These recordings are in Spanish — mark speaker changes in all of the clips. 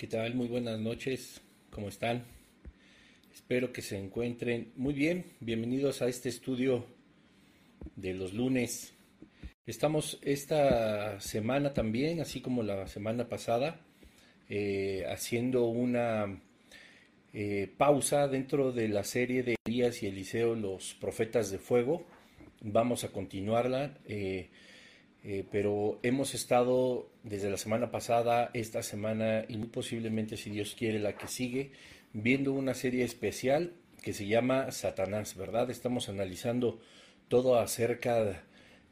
Speaker 1: ¿Qué tal? Muy buenas noches. ¿Cómo están? Espero que se encuentren muy bien. Bienvenidos a este estudio de los lunes. Estamos esta semana también, así como la semana pasada, eh, haciendo una eh, pausa dentro de la serie de Elías y Eliseo, los profetas de fuego. Vamos a continuarla. Eh, eh, pero hemos estado desde la semana pasada, esta semana y muy posiblemente, si Dios quiere, la que sigue, viendo una serie especial que se llama Satanás, ¿verdad? Estamos analizando todo acerca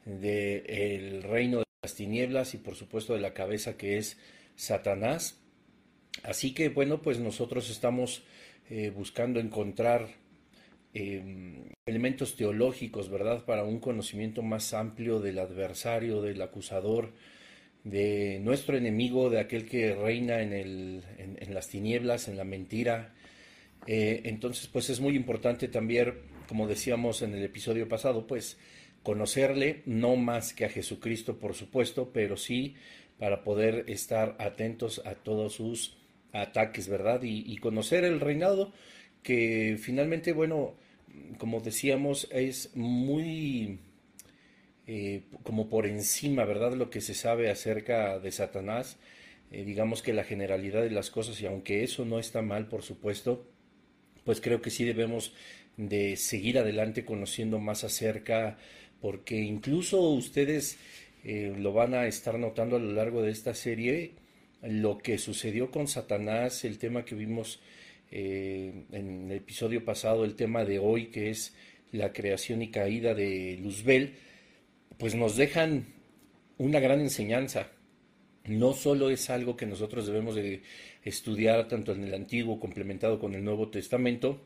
Speaker 1: del reino de las tinieblas y por supuesto de la cabeza que es Satanás. Así que bueno, pues nosotros estamos eh, buscando encontrar Em, elementos teológicos, ¿verdad? Para un conocimiento más amplio del adversario, del acusador, de nuestro enemigo, de aquel que reina en, el, en, las tinieblas, en la mentira. Eh, entonces, pues es muy importante también, como decíamos en el episodio pasado, pues conocerle, no más que a Jesucristo, por supuesto, pero sí para poder estar atentos a todos sus ataques, ¿verdad? y conocer el reinado que finalmente, bueno, como decíamos, es muy eh, como por encima, ¿verdad? Lo que se sabe acerca de Satanás, eh, digamos que la generalidad de las cosas, y aunque eso no está mal, por supuesto, pues creo que sí debemos de seguir adelante conociendo más acerca, porque incluso ustedes eh, lo van a estar notando a lo largo de esta serie, lo que sucedió con Satanás, el tema que vimos eh, en el episodio pasado el tema de hoy, que es la creación y caída de Luzbel, pues nos dejan una gran enseñanza. No solo es algo que nosotros debemos de estudiar tanto en el Antiguo complementado con el Nuevo Testamento,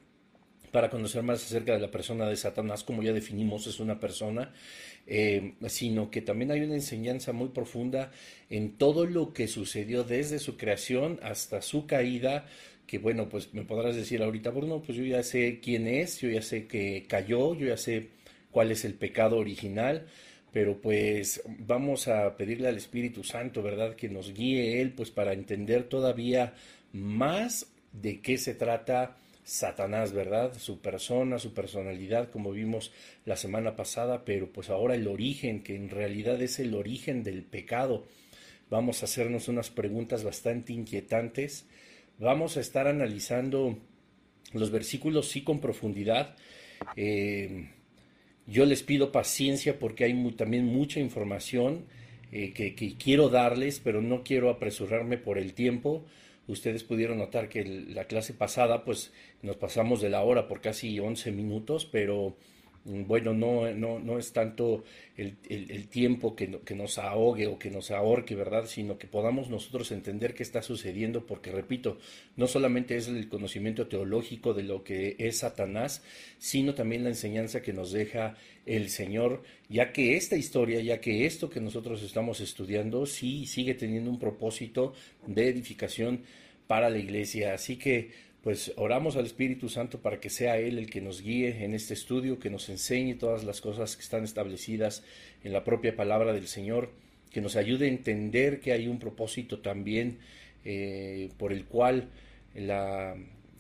Speaker 1: para conocer más acerca de la persona de Satanás, como ya definimos, es una persona, eh, sino que también hay una enseñanza muy profunda en todo lo que sucedió desde su creación hasta su caída, que bueno, pues me podrás decir ahorita, bueno, pues yo ya sé quién es, yo ya sé que cayó, yo ya sé cuál es el pecado original, pero pues vamos a pedirle al Espíritu Santo, ¿verdad? Que nos guíe Él, pues para entender todavía más de qué se trata Satanás, ¿verdad? Su persona, su personalidad, como vimos la semana pasada, pero pues ahora el origen, que en realidad es el origen del pecado. Vamos a hacernos unas preguntas bastante inquietantes Vamos a estar analizando los versículos sí con profundidad. Eh, yo les pido paciencia porque hay también mucha información eh, que, quiero darles, pero no quiero apresurarme por el tiempo. Ustedes pudieron notar que la clase pasada, pues nos pasamos de la hora por casi 11 minutos, pero bueno, no, no, no es tanto el, tiempo que, que, nos ahogue o que nos ahorque, ¿verdad? Sino que podamos nosotros entender qué está sucediendo, porque repito, no solamente es el conocimiento teológico de lo que es Satanás, sino también la enseñanza que nos deja el Señor, ya que esta historia, ya que esto que nosotros estamos estudiando, sí sigue teniendo un propósito de edificación para la iglesia. Así que pues oramos al Espíritu Santo para que sea Él el que nos guíe en este estudio, que nos enseñe todas las cosas que están establecidas en la propia palabra del Señor, que nos ayude a entender que hay un propósito también eh, por el cual la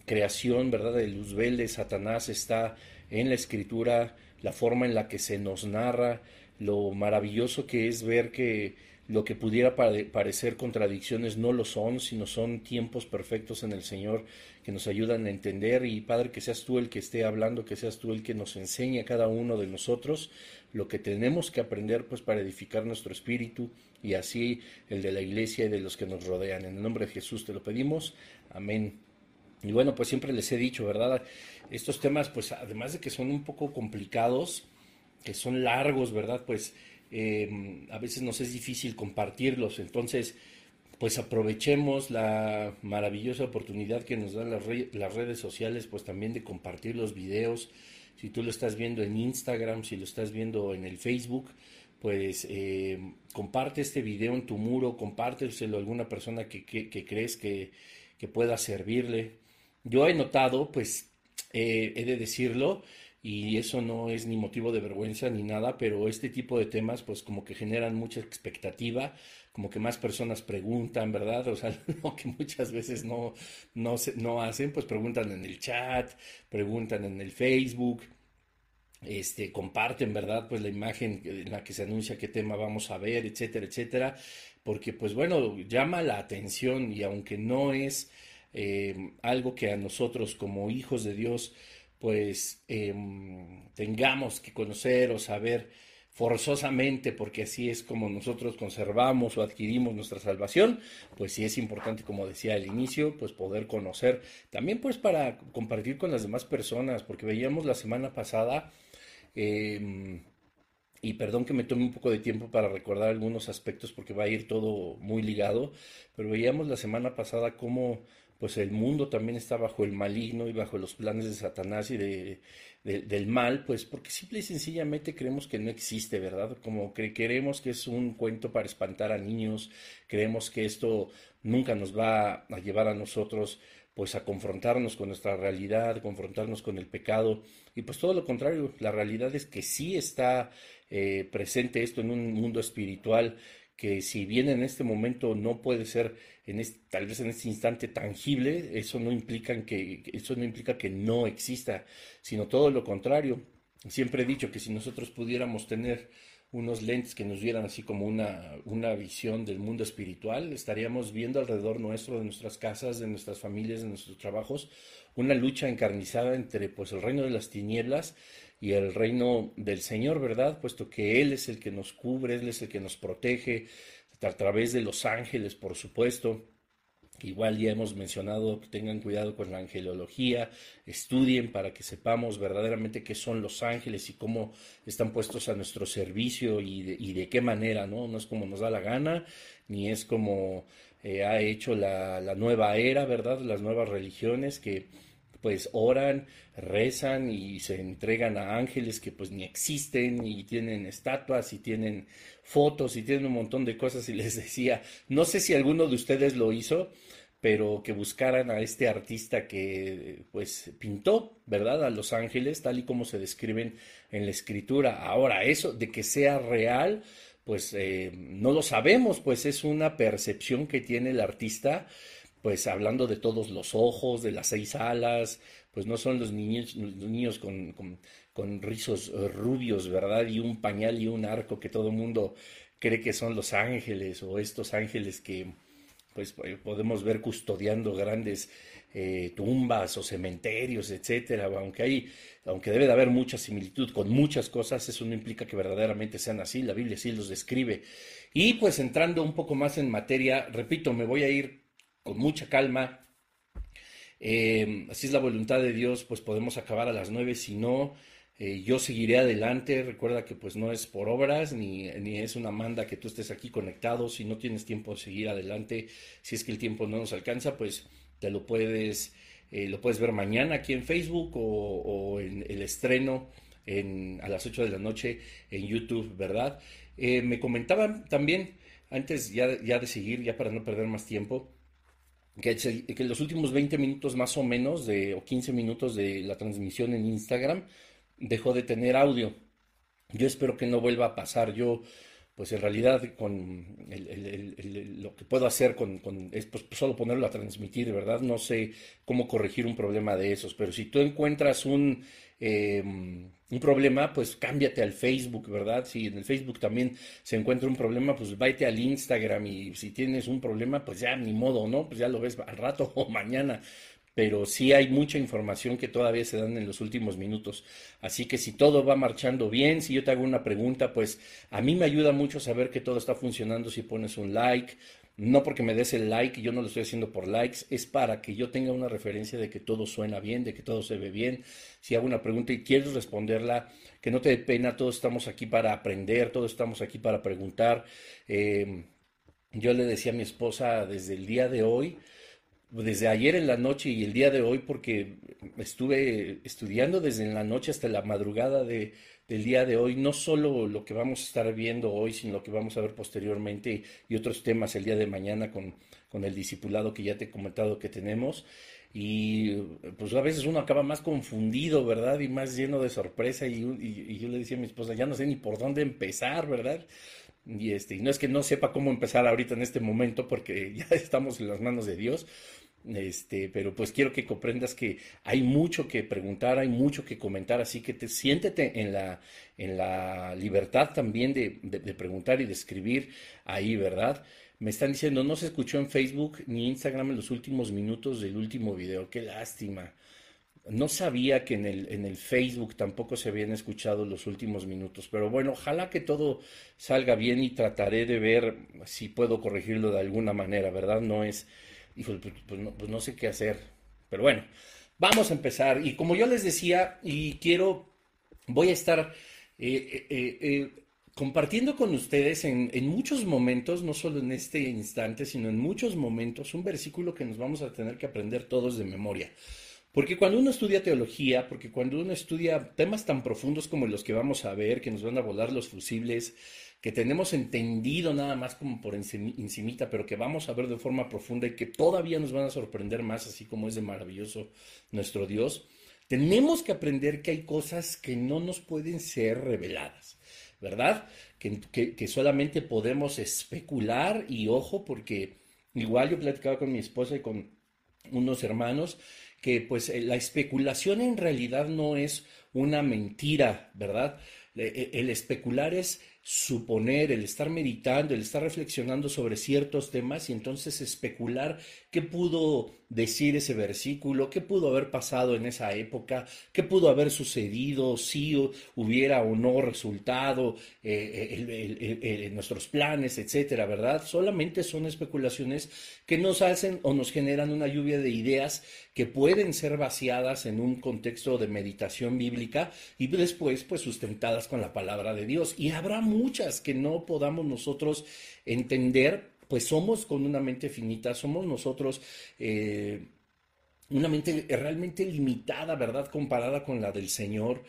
Speaker 1: creación, ¿verdad?, de Luzbel de Satanás está en la Escritura, la forma en la que se nos narra, lo maravilloso que es ver que lo que pudiera parecer contradicciones no lo son, sino son tiempos perfectos en el Señor que nos ayudan a entender y Padre, que seas tú el que esté hablando, que seas tú el que nos enseñe a cada uno de nosotros lo que tenemos que aprender pues para edificar nuestro espíritu y así el de la iglesia y de los que nos rodean. En el nombre de Jesús te lo pedimos. Amén. Y bueno, pues siempre les he dicho, ¿verdad? Estos temas, pues además de que son un poco complicados, que son largos, ¿verdad? Pues eh, a veces nos es difícil compartirlos. Entonces, pues aprovechemos la maravillosa oportunidad que nos dan las, redes sociales, pues también de compartir los videos. Si tú lo estás viendo en Instagram, si lo estás viendo en el Facebook, pues eh, comparte este video en tu muro, compárteselo a alguna persona que, crees que, pueda servirle. Yo he notado, pues eh, he de decirlo, y eso no es ni motivo de vergüenza ni nada, pero este tipo de temas pues como que generan mucha expectativa, como que más personas preguntan, ¿verdad? O sea, lo que muchas veces no, no, no hacen, pues preguntan en el chat, preguntan en el Facebook, este, comparten, ¿verdad? Pues la imagen en la que se anuncia qué tema vamos a ver, etcétera, etcétera, porque pues bueno, llama la atención y aunque no es eh, algo que a nosotros como hijos de Dios pues em, tengamos que conocer o saber forzosamente, porque así es como nosotros conservamos o adquirimos nuestra salvación, pues sí es importante, como decía al inicio, pues poder conocer, también pues para compartir con las demás personas, porque veíamos la semana pasada Em, y perdón que me tome un poco de tiempo para recordar algunos aspectos porque va a ir todo muy ligado, pero veíamos la semana pasada cómo pues el mundo también está bajo el maligno y bajo los planes de Satanás y de, del mal, pues porque simple y sencillamente creemos que no existe, ¿verdad? Como que creemos que es un cuento para espantar a niños, creemos que esto nunca nos va a llevar a nosotros pues a confrontarnos con nuestra realidad, confrontarnos con el pecado. Y pues todo lo contrario, la realidad es que sí está eh, presente esto en un mundo espiritual que si bien en este momento no puede ser tal vez en este instante tangible, eso no implica que eso no implica que no exista, sino todo lo contrario. Siempre he dicho que si nosotros pudiéramos tener unos lentes que nos dieran así como una, una visión del mundo espiritual, estaríamos viendo alrededor nuestro, de nuestras casas, de nuestras familias, de nuestros trabajos, una lucha encarnizada entre pues el reino de las tinieblas y el reino del Señor, ¿verdad? Puesto que Él es el que nos cubre, Él es el que nos protege, a través de los ángeles, por supuesto. Igual ya hemos mencionado que tengan cuidado con la angelología, estudien para que sepamos verdaderamente qué son los ángeles y cómo están puestos a nuestro servicio y de, qué manera, ¿no? No es como nos da la gana, ni es como eh, ha hecho la, la, nueva era, ¿verdad? Las nuevas religiones que pues oran, rezan y se entregan a ángeles que pues ni existen y tienen estatuas y tienen fotos y tienen un montón de cosas y les decía, no sé si alguno de ustedes lo hizo, pero que buscaran a este artista que pues pintó, ¿verdad? A los ángeles, tal y como se describen en la escritura. Ahora, eso de que sea real, pues eh, no lo sabemos, pues es una percepción que tiene el artista, pues hablando de todos los ojos, de las seis alas, pues no son los niños, los niños con, con, rizos rubios, ¿verdad? Y un pañal y un arco que todo el mundo cree que son los ángeles o estos ángeles que pues eh, podemos ver custodiando grandes eh, tumbas o cementerios, etcétera, aunque hay, aunque debe de haber mucha similitud con muchas cosas, eso no implica que verdaderamente sean así, la Biblia sí los describe. Y pues entrando un poco más en materia, repito, me voy a ir con mucha calma. Eh, así es la voluntad de Dios, pues podemos acabar a las nueve, si no, eh, yo seguiré adelante, recuerda que pues no es por obras, ni, ni, es una manda que tú estés aquí conectado, si no tienes tiempo de seguir adelante, si es que el tiempo no nos alcanza, pues te lo puedes, eh, lo puedes ver mañana aquí en Facebook o, en el estreno en, a las 8 de la noche en YouTube, ¿verdad? Eh, me comentaban también, antes ya, ya de seguir, ya para no perder más tiempo, que, que los últimos 20 minutos más o menos, de, o 15 minutos de la transmisión en Instagram, dejó de tener audio. Yo espero que no vuelva a pasar. Yo, pues en realidad, con lo que puedo hacer con, es pues, solo ponerlo a transmitir, ¿verdad? No sé cómo corregir un problema de esos, pero si tú encuentras un, em, un problema, pues cámbiate al Facebook, ¿verdad? Si en el Facebook también se encuentra un problema, pues váyate al Instagram y si tienes un problema, pues ya ni modo, ¿no? Pues ya lo ves al rato o mañana pero sí hay mucha información que todavía se dan en los últimos minutos. Así que si todo va marchando bien, si yo te hago una pregunta, pues a mí me ayuda mucho saber que todo está funcionando si pones un like. No porque me des el like, yo no lo estoy haciendo por likes, es para que yo tenga una referencia de que todo suena bien, de que todo se ve bien. Si hago una pregunta y quieres responderla, que no te dé pena, todos estamos aquí para aprender, todos estamos aquí para preguntar. Eh, yo le decía a mi esposa desde el día de hoy, desde ayer en la noche y el día de hoy porque estuve estudiando desde la noche hasta la madrugada de, del día de hoy, no solo lo que vamos a estar viendo hoy, sino lo que vamos a ver posteriormente y otros temas el día de mañana con, con el discipulado que ya te he comentado que tenemos. y pues a veces uno acaba más confundido, ¿verdad? Y más lleno de sorpresa y, y, yo le decía a mi esposa, ya no sé ni por dónde empezar, ¿verdad? Y este, y no es que no sepa cómo empezar ahorita en este momento porque ya estamos en las manos de Dios, este, pero pues quiero que comprendas que hay mucho que preguntar, hay mucho que comentar, así que te siéntete en la, en la libertad también de, de preguntar y de escribir ahí, ¿verdad? Me están diciendo, no se escuchó en Facebook ni Instagram en los últimos minutos del último video. Qué lástima. No sabía que en el, en el Facebook tampoco se habían escuchado los últimos minutos. Pero bueno, ojalá que todo salga bien y trataré de ver si puedo corregirlo de alguna manera, ¿verdad? No es, hijo, pues, pues, no, pues no sé qué hacer. Pero bueno, vamos a empezar. Y como yo les decía, y quiero, voy a estar eh, eh, eh, compartiendo con ustedes en, muchos momentos, no solo en este instante, sino en muchos momentos, un versículo que nos vamos a tener que aprender todos de memoria. Porque cuando uno estudia teología, porque cuando uno estudia temas tan profundos como los que vamos a ver, que nos van a volar los fusibles, que tenemos entendido nada más como por encimita, pero que vamos a ver de forma profunda y que todavía nos van a sorprender más, así como es de maravilloso nuestro Dios, tenemos que aprender que hay cosas que no nos pueden ser reveladas. ¿verdad? Que, solamente podemos especular y ojo, porque igual yo platicaba con mi esposa y con unos hermanos que pues eh, la especulación en realidad no es una mentira, ¿verdad? E, el especular es suponer, el estar meditando, el estar reflexionando sobre ciertos temas y entonces especular qué pudo decir ese versículo, qué pudo haber pasado en esa época, qué pudo haber sucedido, si hubiera o no resultado eh, nuestros planes, etcétera, ¿verdad? Solamente son especulaciones que nos hacen o nos generan una lluvia de ideas que pueden ser vaciadas en un contexto de meditación bíblica y después pues sustentadas con la palabra de Dios. Y habrá muchas que no podamos nosotros entender pues somos con una mente finita, somos nosotros eh, una mente realmente limitada, ¿verdad? Comparada con la del Señor.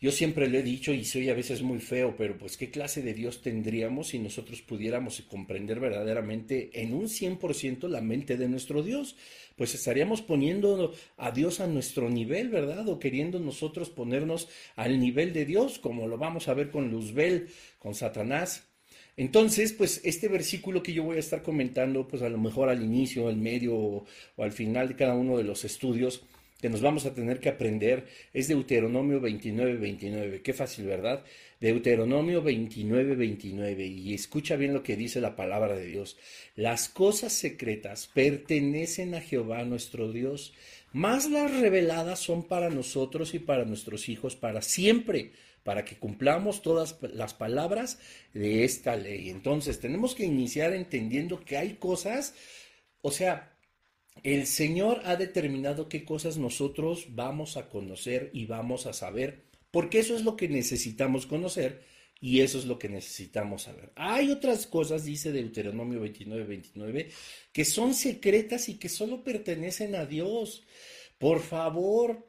Speaker 1: Yo siempre le he dicho, y soy a veces muy feo, pero pues qué clase de Dios tendríamos si nosotros pudiéramos comprender verdaderamente en un 100% la mente de nuestro Dios. Pues estaríamos poniendo a Dios a nuestro nivel, ¿verdad? O queriendo nosotros ponernos al nivel de Dios, como lo vamos a ver con Luzbel, con Satanás. Entonces, pues este versículo que yo voy a estar comentando, pues a lo mejor al inicio, al medio o, al final de cada uno de los estudios que nos vamos a tener que aprender, es Deuteronomio 29, 29. Qué fácil, ¿verdad? Deuteronomio 29, 29. Y escucha bien lo que dice la palabra de Dios. Las cosas secretas pertenecen a Jehová nuestro Dios, más las reveladas son para nosotros y para nuestros hijos para siempre para que cumplamos todas las palabras de esta ley. Entonces, tenemos que iniciar entendiendo que hay cosas, o sea, el Señor ha determinado qué cosas nosotros vamos a conocer y vamos a saber, porque eso es lo que necesitamos conocer y eso es lo que necesitamos saber. Hay otras cosas, dice Deuteronomio 29, 29, que son secretas y que solo pertenecen a Dios. Por favor,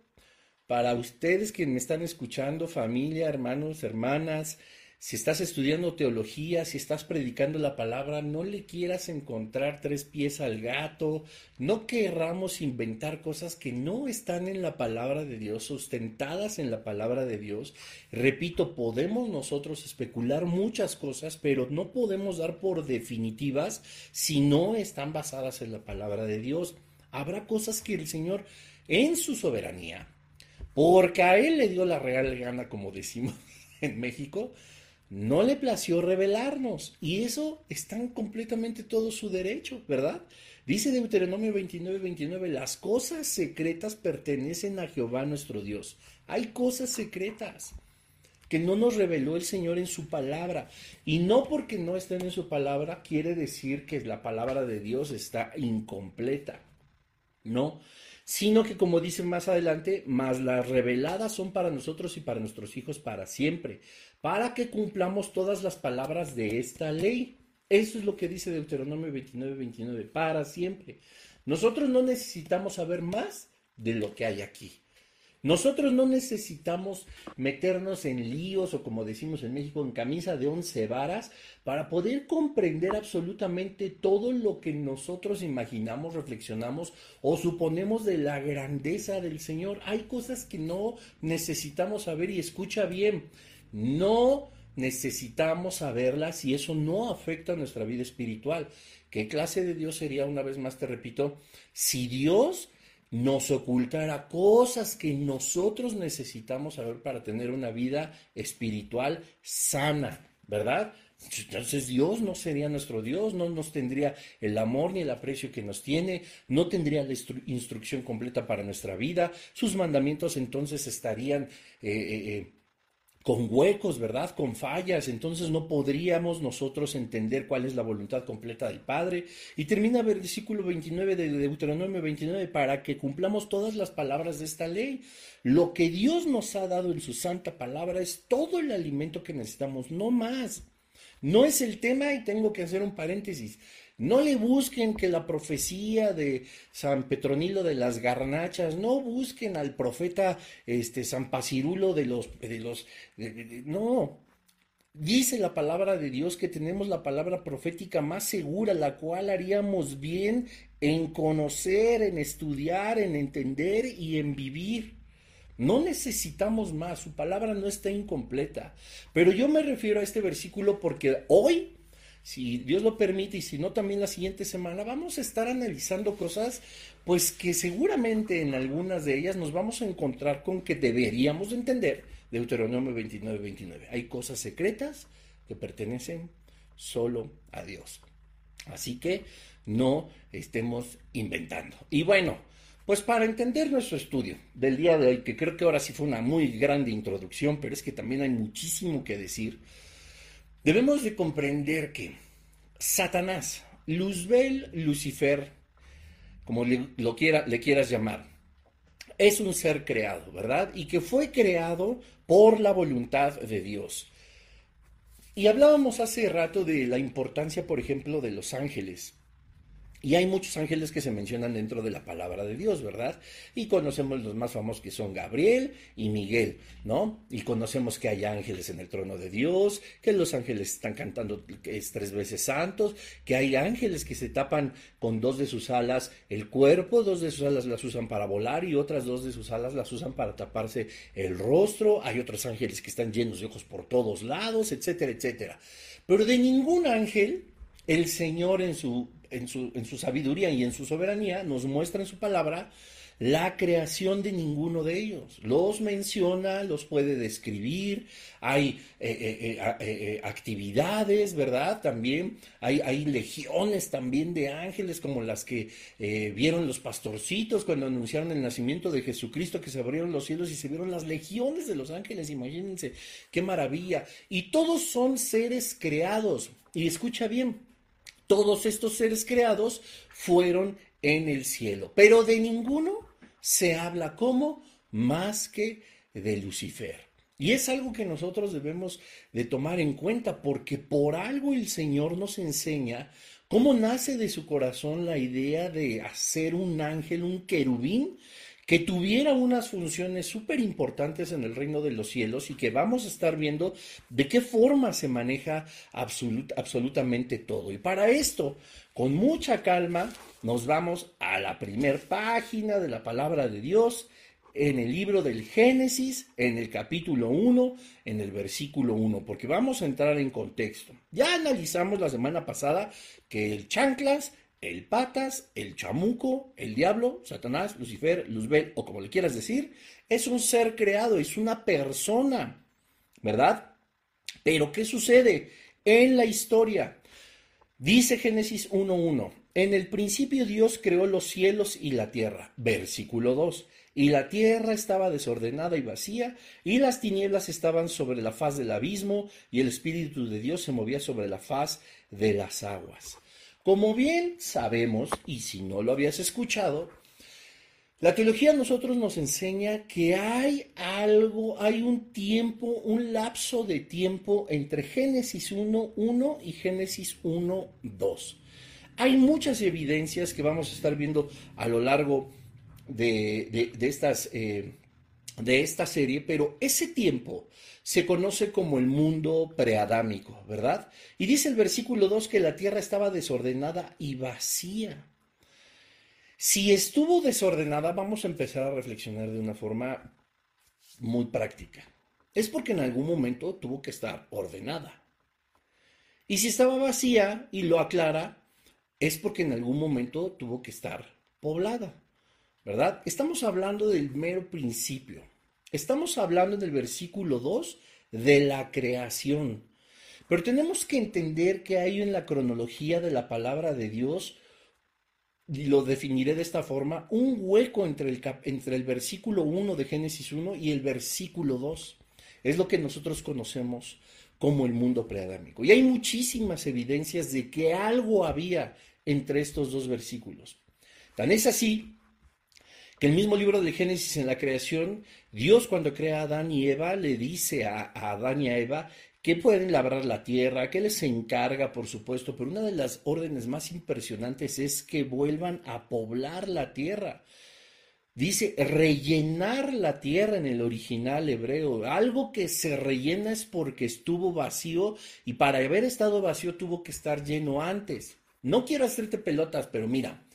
Speaker 1: para ustedes que me están escuchando, familia, hermanos, hermanas, si estás estudiando teología, si estás predicando la palabra, no le quieras encontrar tres pies al gato, no querramos inventar cosas que no están en la palabra de Dios, sustentadas en la palabra de Dios. Repito, podemos nosotros especular muchas cosas, pero no podemos dar por definitivas si no están basadas en la palabra de Dios. Habrá cosas que el Señor, en su soberanía, porque a él le dio la real gana, como decimos en México, no le plació revelarnos. Y eso está completamente todo su derecho, ¿verdad? Dice Deuteronomio 29, 29, las cosas secretas pertenecen a Jehová nuestro Dios. Hay cosas secretas que no nos reveló el Señor en su palabra. Y no porque no estén en su palabra quiere decir que la palabra de Dios está incompleta. No, sino que como dice más adelante, más las reveladas son para nosotros y para nuestros hijos para siempre, para que cumplamos todas las palabras de esta ley. Eso es lo que dice Deuteronomio 29, 29, para siempre. Nosotros no necesitamos saber más de lo que hay aquí. Nosotros no necesitamos meternos en líos o como decimos en México, en camisa de once varas para poder comprender absolutamente todo lo que nosotros imaginamos, reflexionamos o suponemos de la grandeza del Señor. Hay cosas que no necesitamos saber y escucha bien. No necesitamos saberlas y eso no afecta a nuestra vida espiritual. ¿Qué clase de Dios sería, una vez más te repito, si Dios nos ocultará cosas que nosotros necesitamos saber para tener una vida espiritual sana, ¿verdad? Entonces Dios no sería nuestro Dios, no nos tendría el amor ni el aprecio que nos tiene, no tendría la instrucción completa para nuestra vida, sus mandamientos entonces estarían eh, eh, eh, con huecos, ¿verdad? Con fallas, entonces no podríamos nosotros entender cuál es la voluntad completa del Padre. Y termina el versículo 29 de Deuteronomio 29, para que cumplamos todas las palabras de esta ley. Lo que Dios nos ha dado en su santa palabra es todo el alimento que necesitamos, no más. No es el tema y tengo que hacer un paréntesis. No le busquen que la profecía de San Petronilo de las Garnachas, no busquen al profeta este, San Pacirulo de los... De los no, Dice la palabra de Dios que tenemos la palabra profética más segura, la cual haríamos bien en conocer, en estudiar, en entender y en vivir. No necesitamos más, su palabra no está incompleta. Pero yo me refiero a este versículo porque hoy si Dios lo permite y si no también la siguiente semana, vamos a estar analizando cosas, pues que seguramente en algunas de ellas nos vamos a encontrar con que deberíamos entender Deuteronomio 29, 29. Hay cosas secretas que pertenecen solo a Dios. Así que no estemos inventando. Y bueno, pues para entender nuestro estudio del día de hoy, que creo que ahora sí fue una muy grande introducción, pero es que también hay muchísimo que decir, Debemos de comprender que Satanás, Luzbel, Lucifer, como le, lo quiera, le quieras llamar, es un ser creado, ¿verdad? Y que fue creado por la voluntad de Dios. Y hablábamos hace rato de la importancia, por ejemplo, de los ángeles. Y hay muchos ángeles que se mencionan dentro de la palabra de Dios, ¿verdad? Y conocemos los más famosos que son Gabriel y Miguel, ¿no? Y conocemos que hay ángeles en el trono de Dios, que los ángeles están cantando es tres veces santos, que hay ángeles que se tapan con dos de sus alas el cuerpo, dos de sus alas las usan para volar y otras dos de sus alas las usan para taparse el rostro. Hay otros ángeles que están llenos de ojos por todos lados, etcétera, etcétera. Pero de ningún ángel el Señor en su en su, sabiduría y en su soberanía, nos muestra en su palabra la creación de ninguno de ellos. Los menciona, los puede describir, hay eh, eh, eh, actividades, ¿verdad? También hay, hay, legiones también de ángeles como las que vieron los pastorcitos cuando anunciaron el nacimiento de Jesucristo, que se abrieron los cielos y se vieron las legiones de los ángeles, imagínense, qué maravilla. Y todos son seres creados. Y escucha bien, todos estos seres creados fueron en el cielo, pero de ninguno se habla como más que de Lucifer. Y es algo que nosotros debemos de tomar en cuenta porque por algo el Señor nos enseña cómo nace de su corazón la idea de hacer un ángel, un querubín, que tuviera unas funciones súper importantes en el reino de los cielos y que vamos a estar viendo de qué forma se maneja absolutamente todo. Y para esto, con mucha calma, nos vamos a la primer página de la palabra de Dios en el libro del Génesis, en el capítulo 1, en el versículo 1, porque vamos a entrar en contexto. Ya analizamos la semana pasada que el chanclas el patas, el chamuco, el diablo, Satanás, Lucifer, Luzbel o como le quieras decir, es un ser creado, es una persona, ¿verdad? Pero ¿qué sucede en la historia? Dice Génesis 1.1, en el principio Dios creó los cielos y la tierra, versículo 2, y la tierra estaba desordenada y vacía, y las tinieblas estaban sobre la faz del abismo, y el Espíritu de Dios se movía sobre la faz de las aguas. Como bien sabemos, y si no lo habías escuchado, la teología a nosotros nos enseña que hay algo, hay un tiempo, un lapso de tiempo entre Génesis 1.1 y Génesis 1.2. Hay muchas evidencias que vamos a estar viendo a lo largo de, estas, eh, de esta serie, pero ese tiempo se conoce como el mundo preadámico, ¿verdad? Y dice el versículo 2 que la tierra estaba desordenada y vacía. Si estuvo desordenada, vamos a empezar a reflexionar de una forma muy práctica. Es porque en algún momento tuvo que estar ordenada. Y si estaba vacía, y lo aclara, es porque en algún momento tuvo que estar poblada. ¿Verdad? Estamos hablando del mero principio. Estamos hablando en el versículo 2 de la creación. Pero tenemos que entender que hay en la cronología de la palabra de Dios, y lo definiré de esta forma, un hueco entre el, entre el versículo 1 de Génesis 1 y el versículo 2. Es lo que nosotros conocemos como el mundo preadámico. Y hay muchísimas evidencias de que algo había entre estos dos versículos. Tan es así que el mismo libro de Génesis en la creación, Dios cuando crea a Adán y Eva le dice a, Adán y a Eva que pueden labrar la tierra, que les encarga, por supuesto, pero una de las órdenes más impresionantes es que vuelvan a poblar la tierra. Dice rellenar la tierra en el original hebreo. Algo que se rellena es porque estuvo vacío y para haber estado vacío tuvo que estar lleno antes. No quiero hacerte pelotas, pero mira,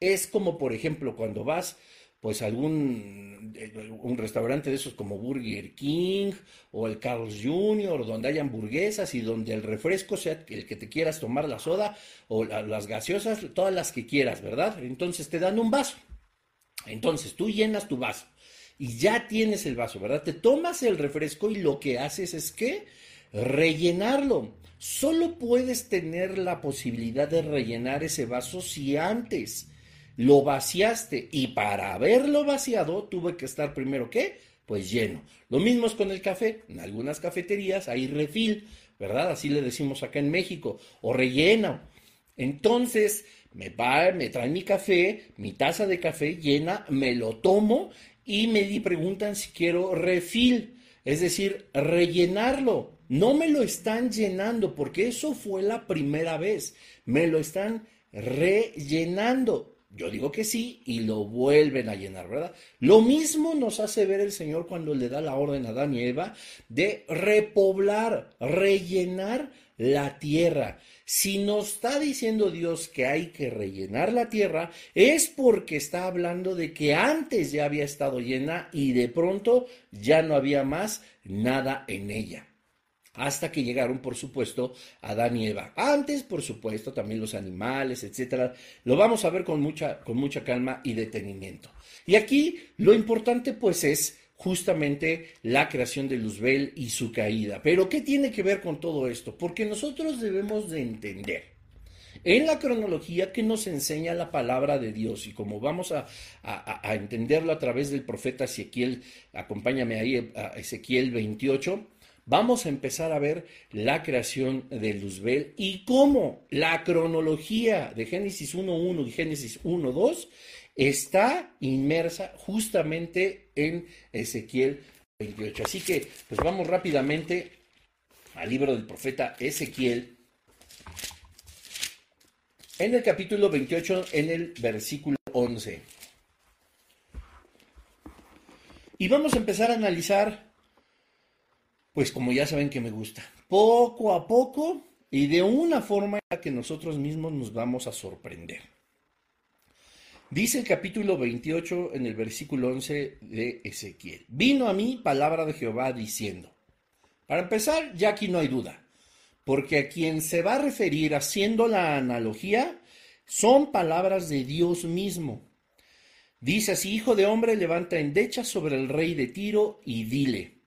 Speaker 1: es como por ejemplo cuando vas pues algún eh, un restaurante de esos como Burger King o el Carl's Jr., donde hay hamburguesas y donde el refresco sea el que te quieras tomar la soda o las gaseosas, todas las que quieras, ¿verdad? Entonces te dan un vaso. Entonces tú llenas tu vaso y ya tienes el vaso, ¿verdad? Te tomas el refresco y lo que haces es que rellenarlo. Solo puedes tener la posibilidad de rellenar ese vaso si antes lo vaciaste y para haberlo vaciado tuve que estar primero ¿qué? Pues lleno. Lo mismo es con el café. En algunas cafeterías hay refil, ¿verdad? Así le decimos acá en México, o relleno. Entonces, me, va, me traen mi café, mi taza de café llena, me lo tomo y me preguntan si quiero refil, es decir, rellenarlo. No me lo están llenando porque eso fue la primera vez. Me lo están rellenando. Yo digo que sí y lo vuelven a llenar, ¿verdad? Lo mismo nos hace ver el Señor cuando le da la orden a Adán y Eva de repoblar, rellenar la tierra. Si nos está diciendo Dios que hay que rellenar la tierra, es porque está hablando de que antes ya había estado llena y de pronto ya no había más nada en ella hasta que llegaron, por supuesto, Adán y Eva. Antes, por supuesto, también los animales, etcétera. Lo vamos a ver con mucha, con mucha calma y detenimiento. Y aquí lo importante, pues, es justamente la creación de Luzbel y su caída. Pero, ¿qué tiene que ver con todo esto? Porque nosotros debemos de entender en la cronología que nos enseña la palabra de Dios y como vamos a, a, entenderlo a través del profeta Ezequiel, acompáñame ahí a Ezequiel 28, vamos a empezar a ver la creación de Luzbel y cómo la cronología de Génesis 1.1 y Génesis 1.2 está inmersa justamente en Ezequiel 28. Así que, pues vamos rápidamente al libro del profeta Ezequiel. En el capítulo 28, en el versículo 11. Y vamos a empezar a analizar pues como ya saben que me gusta, poco a poco y de una forma que nosotros mismos nos vamos a sorprender. Dice el capítulo 28 en el versículo 11 de Ezequiel. Vino a mí palabra de Jehová diciendo. Para empezar, ya aquí no hay duda, porque a quien se va a referir haciendo la analogía son palabras de Dios mismo. Dice así, hijo de hombre, levanta endecha sobre el rey de Tiro y dile.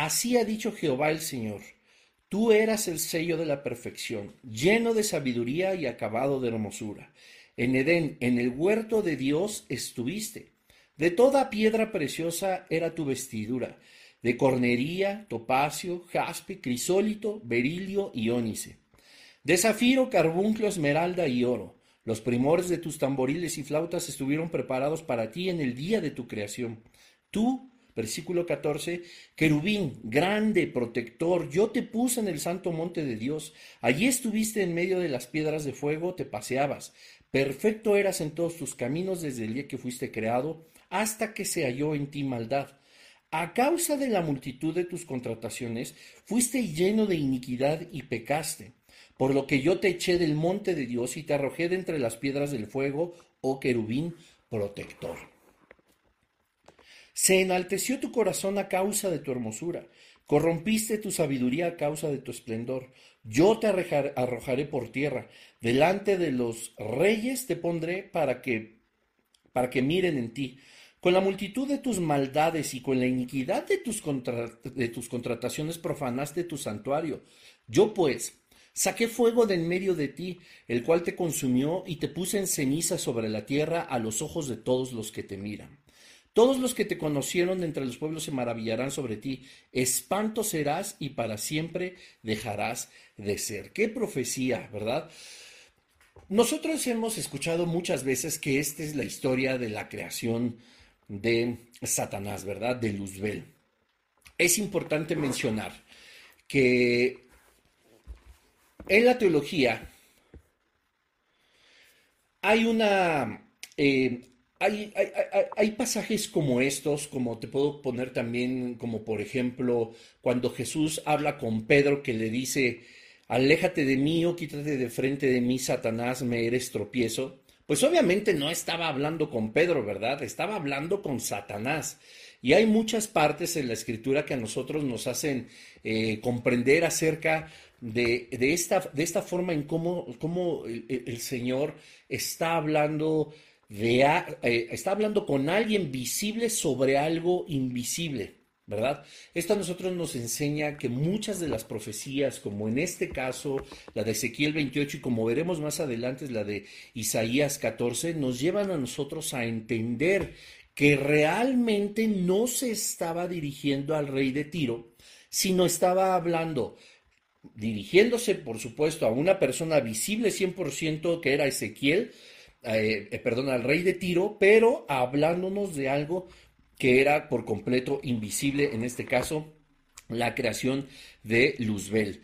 Speaker 1: Así ha dicho Jehová el Señor. Tú eras el sello de la perfección, lleno de sabiduría y acabado de hermosura. En Edén, en el huerto de Dios, estuviste. De toda piedra preciosa era tu vestidura, de cornería, topacio, jaspe, crisólito, berilio y ónice. De zafiro, carbunclo, esmeralda y oro. Los primores de tus tamboriles y flautas estuvieron preparados para ti en el día de tu creación. Tú Versículo 14, querubín, grande, protector, yo te puse en el santo monte de Dios, allí estuviste en medio de las piedras de fuego, te paseabas, perfecto eras en todos tus caminos desde el día que fuiste creado hasta que se halló en ti maldad. A causa de la multitud de tus contrataciones, fuiste lleno de iniquidad y pecaste. Por lo que yo te eché del monte de Dios y te arrojé de entre las piedras del fuego, oh querubín protector. Se enalteció tu corazón a causa de tu hermosura, corrompiste tu sabiduría a causa de tu esplendor. Yo te arrojaré por tierra, delante de los reyes te pondré para que para que miren en ti. Con la multitud de tus maldades y con la iniquidad de tus, de tus contrataciones profanaste tu santuario. Yo pues saqué fuego de en medio de ti, el cual te consumió y te puse en ceniza sobre la tierra a los ojos de todos los que te miran. Todos los que te conocieron entre los pueblos se maravillarán sobre ti. Espanto serás y para siempre dejarás de ser. Qué profecía, ¿verdad? Nosotros hemos escuchado muchas veces que esta es la historia de la creación de Satanás, ¿verdad? De Luzbel. Es importante mencionar que en la teología hay una... Eh, hay, hay, hay, pasajes como estos, como te puedo poner también, como por ejemplo, cuando Jesús habla con Pedro que le dice, aléjate de mí o quítate de frente de mí, Satanás, me eres tropiezo. Pues obviamente no estaba hablando con Pedro, ¿verdad? Estaba hablando con Satanás. Y hay muchas partes en la escritura que a nosotros nos hacen eh, comprender acerca de, esta, de esta forma en cómo, cómo el, Señor está hablando, eh, está hablando con alguien visible sobre algo invisible. ¿verdad? Esto a nosotros nos enseña que muchas de las profecías, como en este caso la de Ezequiel 28 y como veremos más adelante la de Isaías 14, nos llevan a nosotros a entender que realmente no se estaba dirigiendo al rey de Tiro, sino estaba hablando, dirigiéndose, por supuesto, a una persona visible 100% que era Ezequiel, eh, eh, perdón, al rey de Tiro, pero hablándonos de algo que era por completo invisible, en este caso, la creación de Luzbel.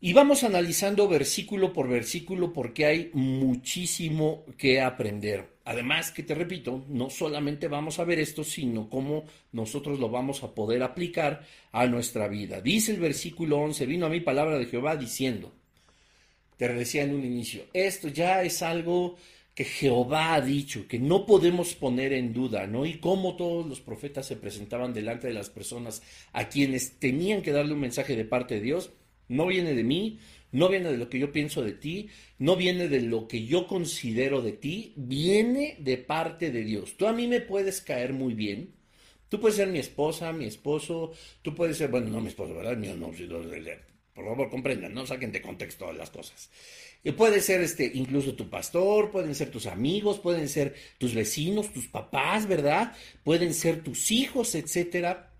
Speaker 1: Y vamos analizando versículo por versículo porque hay muchísimo que aprender. Además, que te repito, no solamente vamos a ver esto, sino cómo nosotros lo vamos a poder aplicar a nuestra vida. Dice el versículo 11, vino a mí palabra de Jehová diciendo, te decía en un inicio, esto ya es algo que Jehová ha dicho, que no podemos poner en duda, ¿no? Y cómo todos los profetas se presentaban delante de las personas a quienes tenían que darle un mensaje de parte de Dios, no viene de mí, no viene de lo que yo pienso de ti, no viene de lo que yo considero de ti, viene de parte de Dios. Tú a mí me puedes caer muy bien, tú puedes ser mi esposa, mi esposo, tú puedes ser, bueno, no mi esposo, ¿verdad? Mío no, por favor comprendan, no saquen de contexto las cosas. Puede ser este, incluso tu pastor, pueden ser tus amigos, pueden ser tus vecinos, tus papás, ¿verdad? Pueden ser tus hijos, etcétera.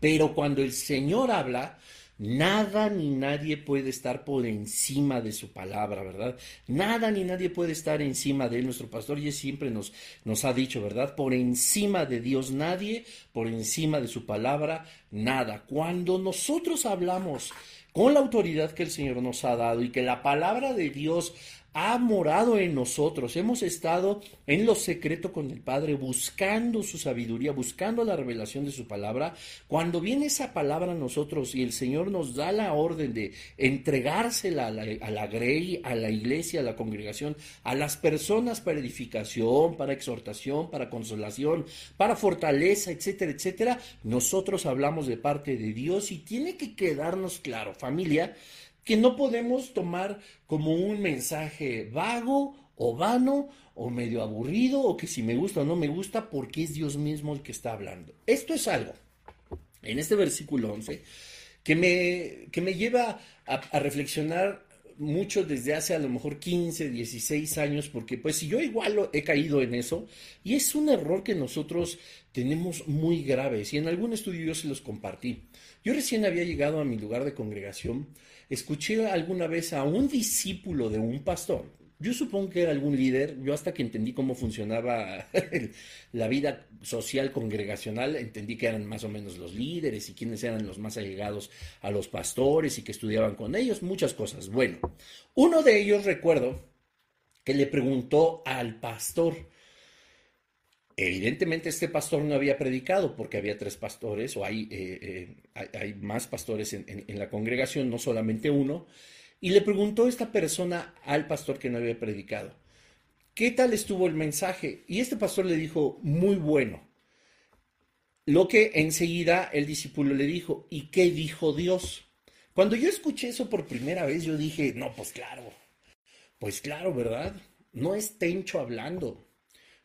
Speaker 1: Pero cuando el Señor habla, Nada ni nadie puede estar por encima de su palabra, ¿verdad? Nada ni nadie puede estar encima de él. Nuestro pastor ya siempre nos, nos ha dicho, ¿verdad? Por encima de Dios nadie, por encima de su palabra nada. Cuando nosotros hablamos con la autoridad que el Señor nos ha dado y que la palabra de Dios ha morado en nosotros. Hemos estado en lo secreto con el Padre, buscando su sabiduría, buscando la revelación de su palabra. Cuando viene esa palabra a nosotros y el Señor nos da la orden de entregársela a la, grey, a la iglesia, a la congregación, a las personas para edificación, para exhortación, para consolación, para fortaleza, etcétera, etcétera, nosotros hablamos de parte de Dios y tiene que quedarnos claro, familia, que no podemos tomar como un mensaje vago o vano o medio aburrido o que si me gusta o no me gusta porque es Dios mismo el que está hablando. Esto es algo en este versículo 11 que me, que me lleva a, reflexionar mucho desde hace a lo mejor 15, 16 años, porque pues si yo igual he caído en eso, y es un error que nosotros tenemos muy graves, y en algún estudio yo se los compartí. Yo recién había llegado a mi lugar de congregación Escuché alguna vez a un discípulo de un pastor, yo supongo que era algún líder, yo hasta que entendí cómo funcionaba la vida social congregacional, entendí que eran más o menos los líderes y quiénes eran los más allegados a los pastores y que estudiaban con ellos, muchas cosas. Bueno, uno de ellos recuerdo que le preguntó al pastor, evidentemente este pastor no había predicado porque había tres pastores o hay, eh, eh, hay, más pastores en, en, la congregación, no solamente uno. Y le preguntó esta persona al pastor que no había predicado, ¿qué tal estuvo el mensaje? Y este pastor le dijo, muy bueno. Lo que enseguida el discípulo le dijo, ¿y qué dijo Dios? Cuando yo escuché eso por primera vez, yo dije, no, pues claro, pues claro, ¿verdad? No es Tencho hablando,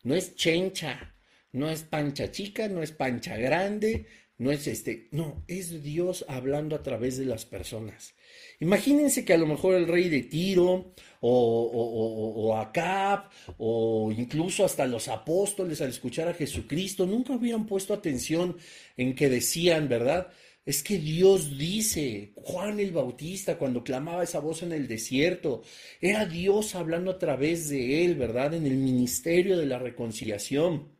Speaker 1: no es Chencha, no es Pancha Chica, no es Pancha Grande, no es este, no, es Dios hablando a través de las personas. Imagínense que a lo mejor el rey de Tiro o, o, o, Acab o incluso hasta los apóstoles al escuchar a Jesucristo nunca hubieran puesto atención en que decían, ¿verdad? Es que Dios dice, Juan el Bautista cuando clamaba esa voz en el desierto, era Dios hablando a través de él, ¿verdad? En el ministerio de la reconciliación.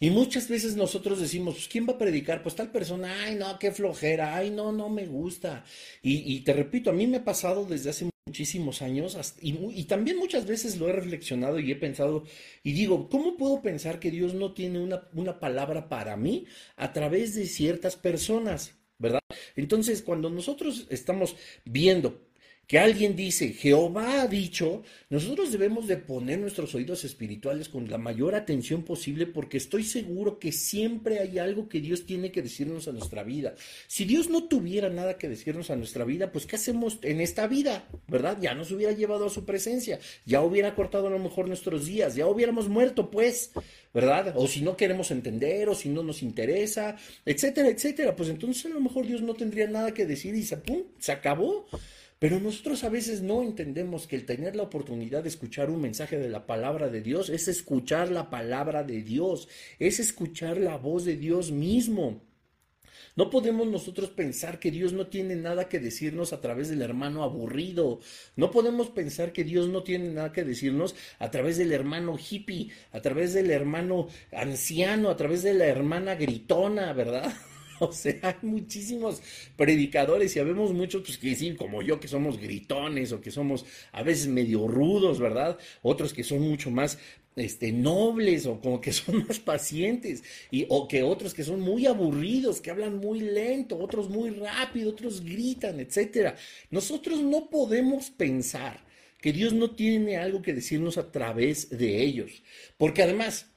Speaker 1: Y muchas veces nosotros decimos, pues, ¿quién va a predicar? Pues tal persona, ay, no, qué flojera, ay, no, no me gusta. Y, te repito, a mí me ha pasado desde hace muchísimos años y, también muchas veces lo he reflexionado y he pensado y digo, ¿cómo puedo pensar que Dios no tiene una, una palabra para mí a través de ciertas personas? ¿Verdad? Entonces, cuando nosotros estamos viendo que alguien dice, Jehová ha dicho, nosotros debemos de poner nuestros oídos espirituales con la mayor atención posible porque estoy seguro que siempre hay algo que Dios tiene que decirnos a nuestra vida. Si Dios no tuviera nada que decirnos a nuestra vida, pues ¿qué hacemos en esta vida? ¿Verdad? Ya nos hubiera llevado a su presencia, ya hubiera cortado a lo mejor nuestros días, ya hubiéramos muerto pues, ¿verdad? O si no queremos entender, o si no nos interesa, etcétera, etcétera, pues entonces a lo mejor Dios no tendría nada que decir y se, ¡pum! se acabó. Pero nosotros a veces no entendemos que el tener la oportunidad de escuchar un mensaje de la palabra de Dios es escuchar la palabra de Dios, es escuchar la voz de Dios mismo. No podemos nosotros pensar que Dios no tiene nada que decirnos a través del hermano aburrido. No podemos pensar que Dios no tiene nada que decirnos a través del hermano hippie, a través del hermano anciano, a través de la hermana gritona, ¿verdad? O sea, hay muchísimos predicadores y habemos muchos, pues que decir, como yo, que somos gritones o que somos a veces medio rudos, ¿verdad? Otros que son mucho más este, nobles o como que son más pacientes y, o que otros que son muy aburridos, que hablan muy lento, otros muy rápido, otros gritan, etcétera. Nosotros no podemos pensar que Dios no tiene algo que decirnos a través de ellos, porque además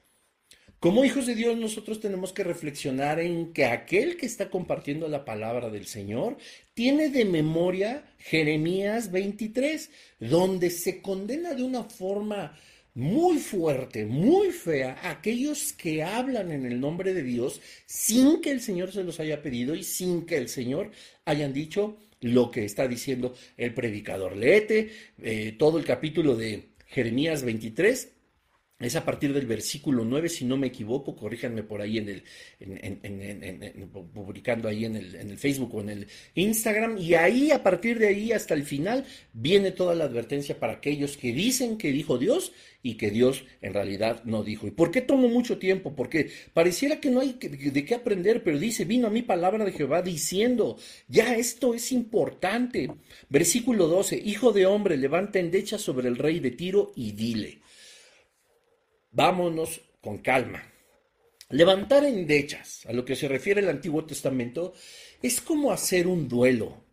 Speaker 1: como hijos de Dios nosotros tenemos que reflexionar en que aquel que está compartiendo la palabra del Señor tiene de memoria Jeremías 23, donde se condena de una forma muy fuerte, muy fea a aquellos que hablan en el nombre de Dios sin que el Señor se los haya pedido y sin que el Señor hayan dicho lo que está diciendo el predicador. Leete eh, todo el capítulo de Jeremías 23 es a partir del versículo 9, si no me equivoco, corríjanme por ahí en el, en, publicando ahí en el, en el Facebook o en el Instagram, y ahí, a partir de ahí hasta el final, viene toda la advertencia para aquellos que dicen que dijo Dios y que Dios en realidad no dijo. ¿Y por qué tomo mucho tiempo? Porque pareciera que no hay de qué aprender, pero dice, vino a mí palabra de Jehová diciendo, ya esto es importante. Versículo 12, Hijo de hombre, levanta endecha sobre el rey de Tiro y dile vámonos con calma. Levantar endechas, a lo que se refiere el Antiguo Testamento, es como hacer un duelo.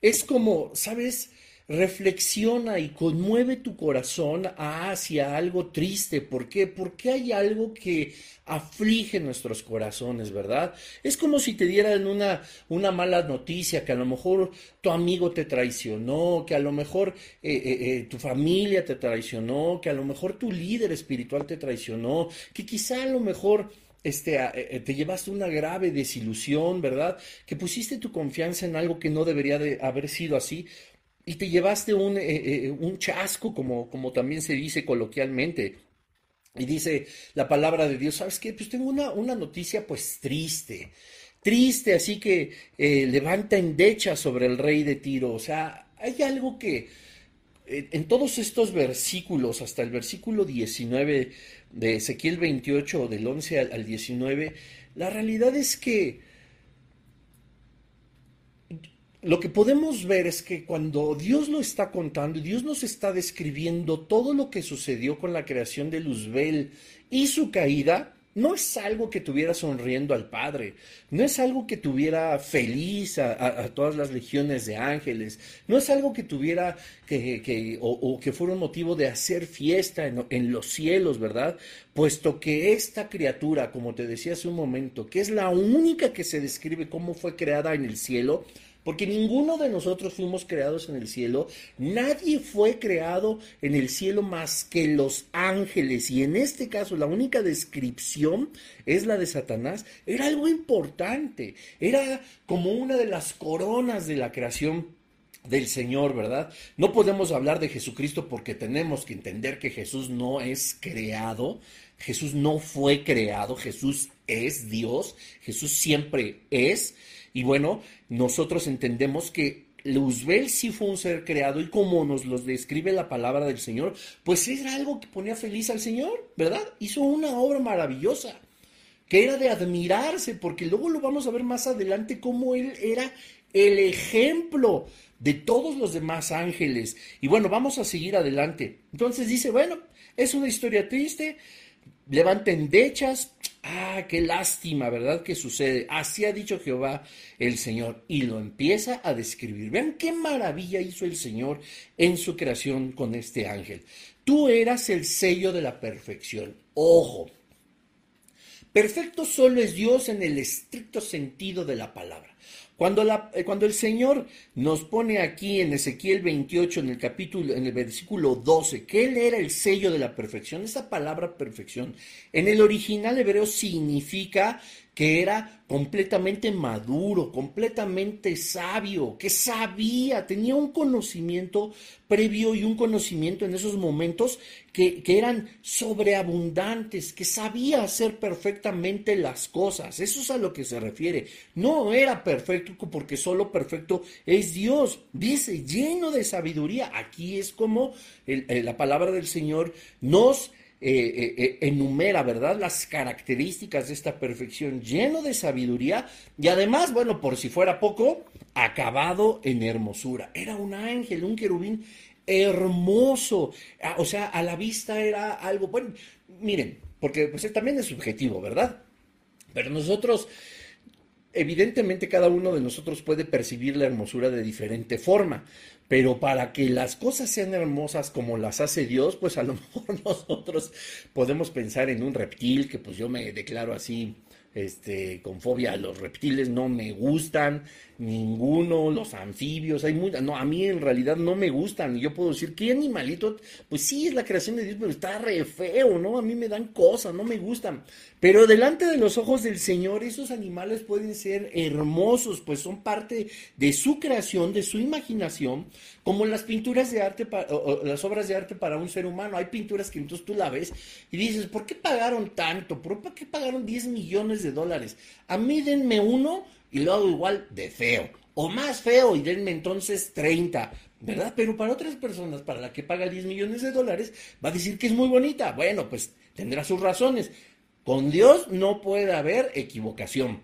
Speaker 1: Es como, ¿sabes? Reflexiona y conmueve tu corazón hacia algo triste. ¿Por qué? Porque hay algo que aflige nuestros corazones, ¿verdad? Es como si te dieran una, una mala noticia, que a lo mejor tu amigo te traicionó, que a lo mejor eh, eh, eh, tu familia te traicionó, que a lo mejor tu líder espiritual te traicionó, que quizá a lo mejor este, te llevaste una grave desilusión, ¿verdad? Que pusiste tu confianza en algo que no debería de haber sido así y te llevaste un, eh, eh, un chasco, como, como también se dice coloquialmente. Y dice la palabra de Dios, ¿sabes qué? Pues tengo una, una noticia pues triste, triste, así que eh, levanta endecha sobre el rey de Tiro. O sea, hay algo que en todos estos versículos, hasta el versículo 19 de Ezequiel 28, del 11 al 19, la realidad es que lo que podemos ver es que cuando Dios lo está contando, Dios nos está describiendo todo lo que sucedió con la creación de Luzbel y su caída, no es algo que tuviera sonriendo al Padre, no es algo que tuviera feliz a, todas las legiones de ángeles, no es algo que tuviera que, o, que fuera un motivo de hacer fiesta en, en los cielos, ¿verdad? Puesto que esta criatura, como te decía hace un momento, que es la única que se describe cómo fue creada en el cielo, porque ninguno de nosotros fuimos creados en el cielo, nadie fue creado en el cielo más que los ángeles, y en este caso la única descripción es la de Satanás, era algo importante, era como una de las coronas de la creación del Señor, ¿verdad? No podemos hablar de Jesucristo porque tenemos que entender que Jesús no es creado, Jesús no fue creado, Jesús es Dios, Jesús siempre es. Y bueno, nosotros entendemos que Luzbel sí fue un ser creado y como nos lo describe la palabra del Señor, pues era algo que ponía feliz al Señor, ¿verdad? Hizo una obra maravillosa, que era de admirarse, porque luego lo vamos a ver más adelante cómo él era el ejemplo de todos los demás ángeles. Y bueno, vamos a seguir adelante. Entonces dice, bueno, es una historia triste, levanten dechas. Ah, qué lástima, ¿verdad? Que sucede. Así ha dicho Jehová el Señor. Y lo empieza a describir. Vean qué maravilla hizo el Señor en su creación con este ángel. Tú eras el sello de la perfección. Ojo. Perfecto solo es Dios en el estricto sentido de la palabra. Cuando, la, eh, cuando, el Señor nos pone aquí en Ezequiel 28, en el capítulo, en el versículo 12, que Él era el sello de la perfección, esa palabra perfección, en el original hebreo significa que era completamente maduro, completamente sabio, que sabía, tenía un conocimiento previo y un conocimiento en esos momentos que, eran sobreabundantes, que sabía hacer perfectamente las cosas. Eso es a lo que se refiere. No era perfecto porque solo perfecto es Dios. Dice, lleno de sabiduría. Aquí es como la palabra del Señor nos eh, eh, eh, enumera, ¿verdad? Las características de esta perfección, lleno de sabiduría y además, bueno, por si fuera poco, acabado en hermosura. Era un ángel, un querubín hermoso, ah, o sea, a la vista era algo, bueno, miren, porque pues también es subjetivo, ¿verdad? Pero nosotros evidentemente cada uno de nosotros puede percibir la hermosura de diferente forma, pero para que las cosas sean hermosas como las hace Dios, pues a lo mejor nosotros podemos pensar en un reptil, que pues yo me declaro así, este, con fobia a los reptiles, no me gustan, ninguno, los anfibios, hay muy, no, a mí en realidad no me gustan, yo puedo decir, ¿qué animalito? Pues sí, es la creación de Dios, pero está re feo, ¿no? A mí me dan cosas, no me gustan, pero delante de los ojos del Señor, esos animales pueden ser hermosos, pues son parte de su creación, de su imaginación, como las pinturas de arte, o, las obras de arte para un ser humano, hay pinturas que entonces tú la ves y dices, ¿por qué pagaron tanto? ¿Por qué pagaron 10 millones de dólares? A mí denme uno y lo hago igual de feo. O más feo y denme entonces 30, ¿verdad? Pero para otras personas, para la que paga 10 millones de dólares, va a decir que es muy bonita. Bueno, pues tendrá sus razones. Con Dios no puede haber equivocación.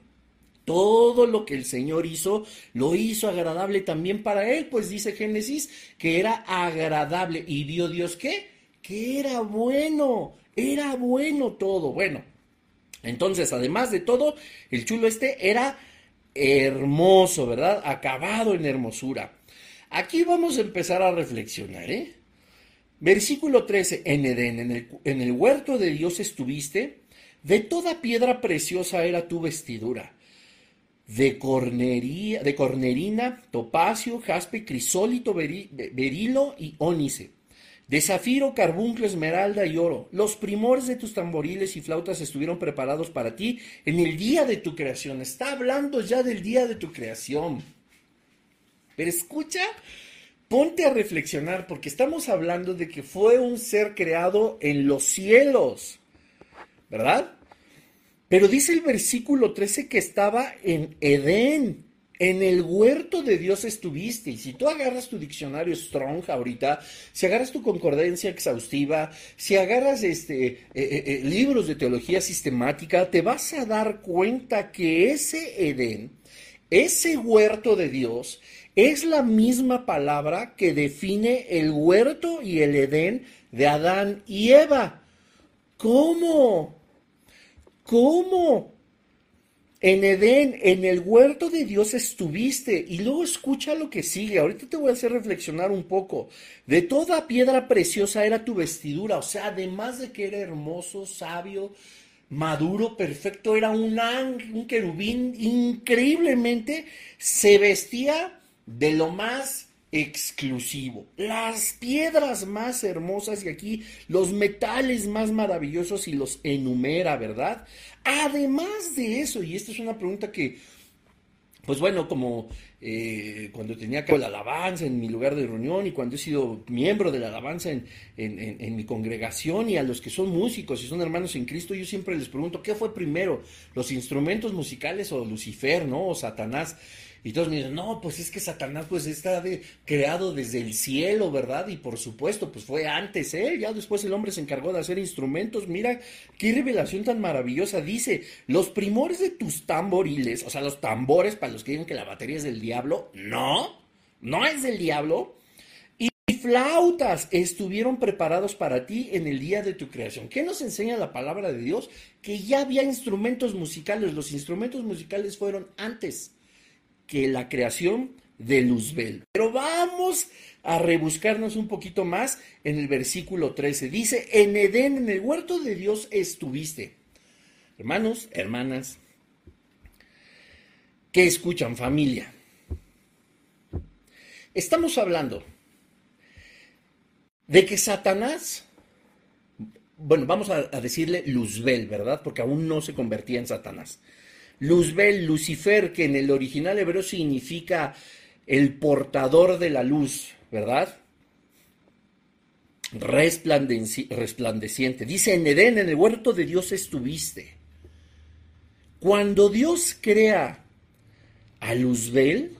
Speaker 1: Todo lo que el Señor hizo, lo hizo agradable también para él, pues dice Génesis que era agradable. ¿Y vio Dios qué? Que era bueno, era bueno todo. Bueno, entonces, además de todo, el chulo este era hermoso, ¿verdad? Acabado en hermosura. Aquí vamos a empezar a reflexionar, ¿eh? Versículo 13, en Edén, en el, huerto de Dios estuviste, de toda piedra preciosa era tu vestidura, de, cornería, de cornerina, topacio, jaspe, crisólito, berilo y ónice de zafiro, carbunclo, esmeralda y oro. Los primores de tus tamboriles y flautas estuvieron preparados para ti en el día de tu creación. Está hablando ya del día de tu creación. Pero escucha, ponte a reflexionar porque estamos hablando de que fue un ser creado en los cielos. ¿Verdad? Pero dice el versículo 13 que estaba en Edén. En el huerto de Dios estuviste. Y si tú agarras tu diccionario Strong ahorita, si agarras tu concordancia exhaustiva, si agarras este, eh, eh, eh, libros de teología sistemática, te vas a dar cuenta que ese Edén ese huerto de Dios es la misma palabra que define el huerto y el Edén de Adán y Eva. ¿Cómo? ¿Cómo? En Edén, en el huerto de Dios estuviste. Y luego escucha lo que sigue. Ahorita te voy a hacer reflexionar un poco. De toda piedra preciosa era tu vestidura. O sea, además de que era hermoso, sabio, maduro, perfecto, era un, un querubín increíblemente. Se vestía de lo más exclusivo. Las piedras más hermosas y aquí los metales más maravillosos y los enumera, ¿verdad? Además de eso, y esta es una pregunta que, pues bueno, como eh, cuando tenía que la alabanza en mi lugar de reunión y cuando he sido miembro de la alabanza en, en, mi congregación y a los que son músicos y son hermanos en Cristo, yo siempre les pregunto, ¿qué fue primero? ¿Los instrumentos musicales o Lucifer, ¿no? O Satanás. Y todos me dicen, no, pues es que Satanás pues está creado desde el cielo, ¿verdad? Y por supuesto, pues fue antes, ¿eh? Ya después el hombre se encargó de hacer instrumentos. Mira, qué revelación tan maravillosa. Dice, los primores de tus tamboriles, o sea, los tambores para los que digan que la batería es del diablo, no, no es del diablo. Y flautas estuvieron preparados para ti en el día de tu creación. ¿Qué nos enseña la palabra de Dios? Que ya había instrumentos musicales. Los instrumentos musicales fueron antes que la creación de Luzbel. Pero vamos a rebuscarnos un poquito más en el versículo 13. Dice, en Edén, en el huerto de Dios estuviste. Hermanos, hermanas, que escuchan familia. Estamos hablando de que Satanás, bueno, vamos a, decirle Luzbel, ¿verdad? Porque aún no se convertía en Satanás. Luzbel, Lucifer, que en el original hebreo significa el portador de la luz, ¿verdad? resplandeciente. Dice en Edén, en el huerto de Dios estuviste. Cuando Dios crea a Luzbel,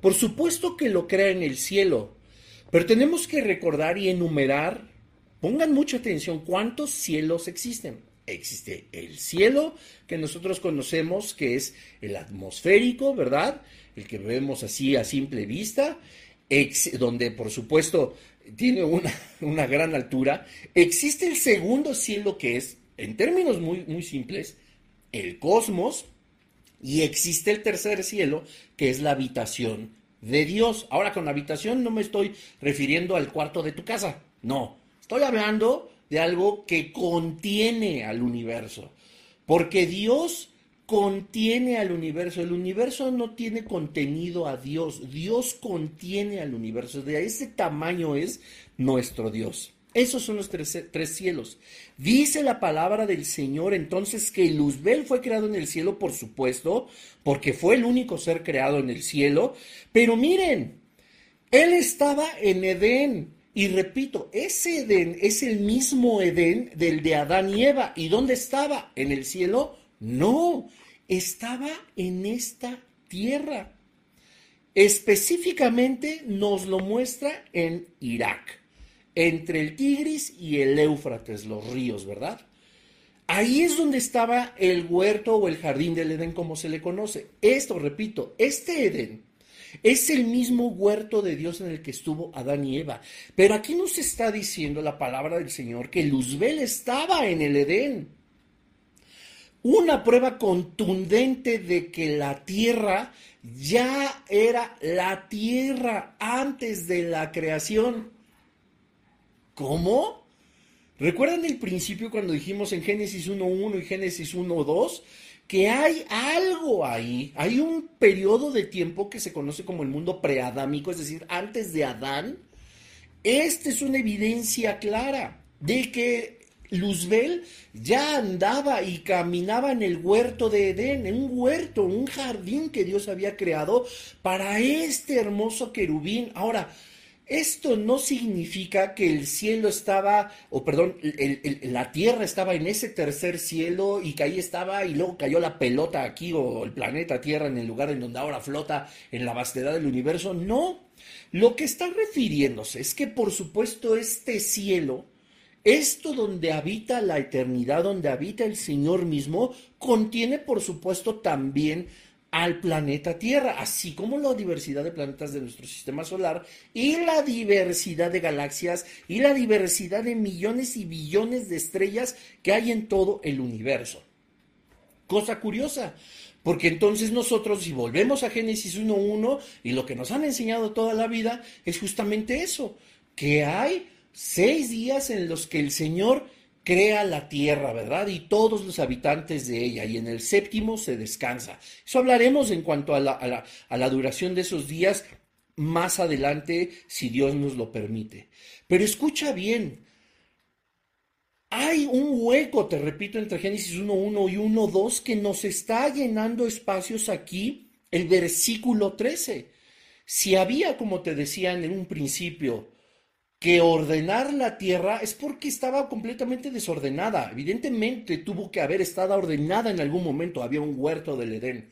Speaker 1: por supuesto que lo crea en el cielo, pero tenemos que recordar y enumerar, pongan mucha atención, cuántos cielos existen existe el cielo que nosotros conocemos, que es el atmosférico, ¿verdad? El que vemos así a simple vista, donde por supuesto tiene una, una, gran altura. Existe el segundo cielo que es, en términos muy, muy simples, el cosmos, y existe el tercer cielo que es la habitación de Dios. Ahora con habitación no me estoy refiriendo al cuarto de tu casa, no, estoy hablando de algo que contiene al universo. Porque Dios contiene al universo. El universo no tiene contenido a Dios. Dios contiene al universo. De ese tamaño es nuestro Dios. Esos son los tres, cielos. Dice la palabra del Señor entonces que Luzbel fue creado en el cielo, por supuesto, porque fue el único ser creado en el cielo. Pero miren, él estaba en Edén. Y repito, ese Edén es el mismo Edén del de Adán y Eva. ¿Y dónde estaba? ¿En el cielo? No, estaba en esta tierra. Específicamente nos lo muestra en Irak, entre el Tigris y el Éufrates, los ríos, ¿verdad? Ahí es donde estaba el huerto o el jardín del Edén, como se le conoce. Esto, repito, este Edén es el mismo huerto de Dios en el que estuvo Adán y Eva. Pero aquí nos está diciendo la palabra del Señor que Luzbel estaba en el Edén. Una prueba contundente de que la tierra ya era la tierra antes de la creación. ¿Cómo? ¿Recuerdan el principio cuando dijimos en Génesis 1.1 y Génesis 1.2? Que hay algo ahí, hay un periodo de tiempo que se conoce como el mundo preadámico, es decir, antes de Adán. Esta es una evidencia clara de que Luzbel ya andaba y caminaba en el huerto de Edén, en un huerto, un jardín que Dios había creado para este hermoso querubín. Ahora, esto no significa que el cielo estaba, o perdón, la tierra estaba en ese tercer cielo y que ahí estaba y luego cayó la pelota aquí o el planeta Tierra en el lugar en donde ahora flota en la vastedad del universo. No, lo que está refiriéndose es que por supuesto este cielo, esto donde habita la eternidad, donde habita el Señor mismo, contiene por supuesto también al planeta Tierra, así como la diversidad de planetas de nuestro sistema solar y la diversidad de galaxias y la diversidad de millones y billones de estrellas que hay en todo el universo. Cosa curiosa, porque entonces nosotros, si volvemos a Génesis 1.1, y lo que nos han enseñado toda la vida es justamente eso, que hay seis días en los que el Señor crea la tierra, ¿verdad? Y todos los habitantes de ella, y en el séptimo se descansa. Eso hablaremos en cuanto a la, duración de esos días más adelante, si Dios nos lo permite. Pero escucha bien, hay un hueco, te repito, entre Génesis 1.1 y 1.2 que nos está llenando espacios aquí, el versículo 13. Si había, como te decía en un principio, que ordenar la tierra es porque estaba completamente desordenada. Evidentemente tuvo que haber estado ordenada en algún momento. Había un huerto del Edén.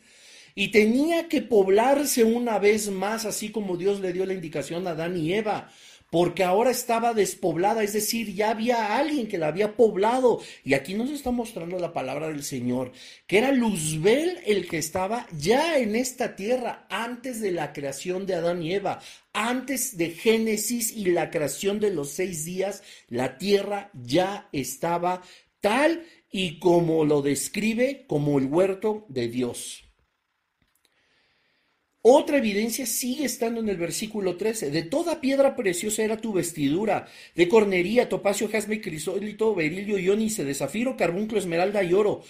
Speaker 1: Y tenía que poblarse una vez más, así como Dios le dio la indicación a Adán y Eva porque ahora estaba despoblada, es decir, ya había alguien que la había poblado. Y aquí nos está mostrando la palabra del Señor, que era Luzbel el que estaba ya en esta tierra antes de la creación de Adán y Eva, antes de Génesis y la creación de los seis días, la tierra ya estaba tal y como lo describe como el huerto de Dios. Otra evidencia sigue estando en el versículo 13. De toda piedra preciosa era tu vestidura, de cornería, topacio, jasme, crisólito, berilio, iónice, de zafiro, carbunclo, esmeralda y oro.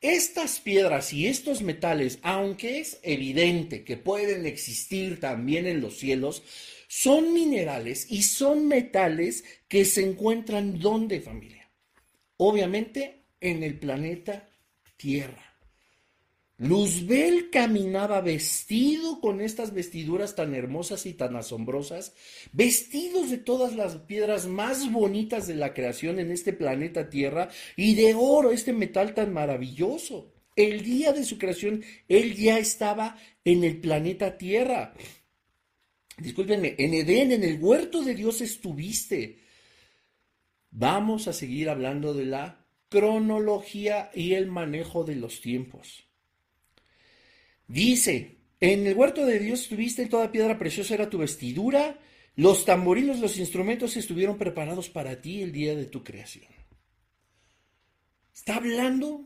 Speaker 1: Estas piedras y estos metales, aunque es evidente que pueden existir también en los cielos, son minerales y son metales que se encuentran ¿dónde, familia? Obviamente en el planeta Tierra. Luzbel caminaba vestido con estas vestiduras tan hermosas y tan asombrosas, vestidos de todas las piedras más bonitas de la creación en este planeta Tierra y de oro, este metal tan maravilloso. El día de su creación, él ya estaba en el planeta Tierra. Discúlpenme, en Edén, en el huerto de Dios estuviste. Vamos a seguir hablando de la cronología y el manejo de los tiempos. Dice, en el huerto de Dios estuviste, toda piedra preciosa era tu vestidura, los tamborilos, los instrumentos estuvieron preparados para ti el día de tu creación. Está hablando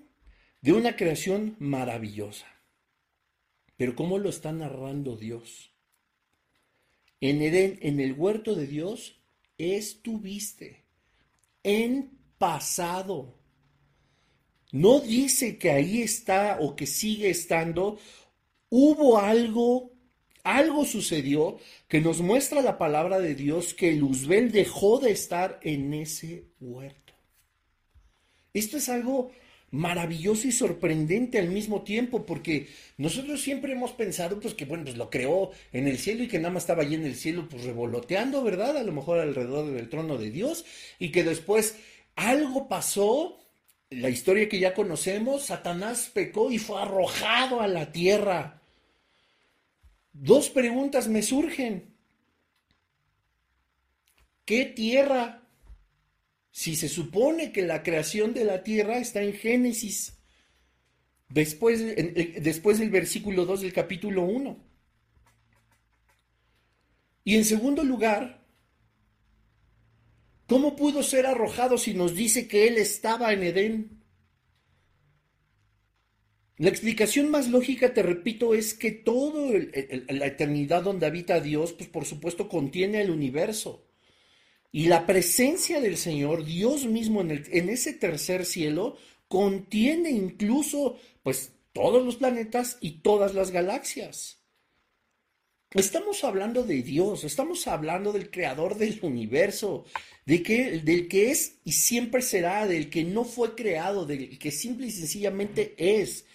Speaker 1: de una creación maravillosa. Pero ¿cómo lo está narrando Dios? En Edén, en el huerto de Dios, estuviste en pasado. No dice que ahí está o que sigue estando hubo algo, algo sucedió que nos muestra la palabra de Dios que Luzbel dejó de estar en ese huerto. Esto es algo maravilloso y sorprendente al mismo tiempo, porque nosotros siempre hemos pensado, pues que bueno, pues lo creó en el cielo y que nada más estaba allí en el cielo, pues revoloteando, ¿verdad? A lo mejor alrededor del trono de Dios, y que después algo pasó, la historia que ya conocemos, Satanás pecó y fue arrojado a la tierra. Dos preguntas me surgen. ¿Qué tierra? Si se supone que la creación de la tierra está en Génesis, después, después del versículo 2 del capítulo 1. Y en segundo lugar, ¿cómo pudo ser arrojado si nos dice que él estaba en Edén? La explicación más lógica, te repito, es que toda la eternidad donde habita Dios, pues por supuesto contiene el universo. Y la presencia del Señor, Dios mismo en, en ese tercer cielo, contiene incluso pues todos los planetas y todas las galaxias. Estamos hablando de Dios, estamos hablando del creador del universo, de que, del que es y siempre será, del que no fue creado, del que simple y sencillamente es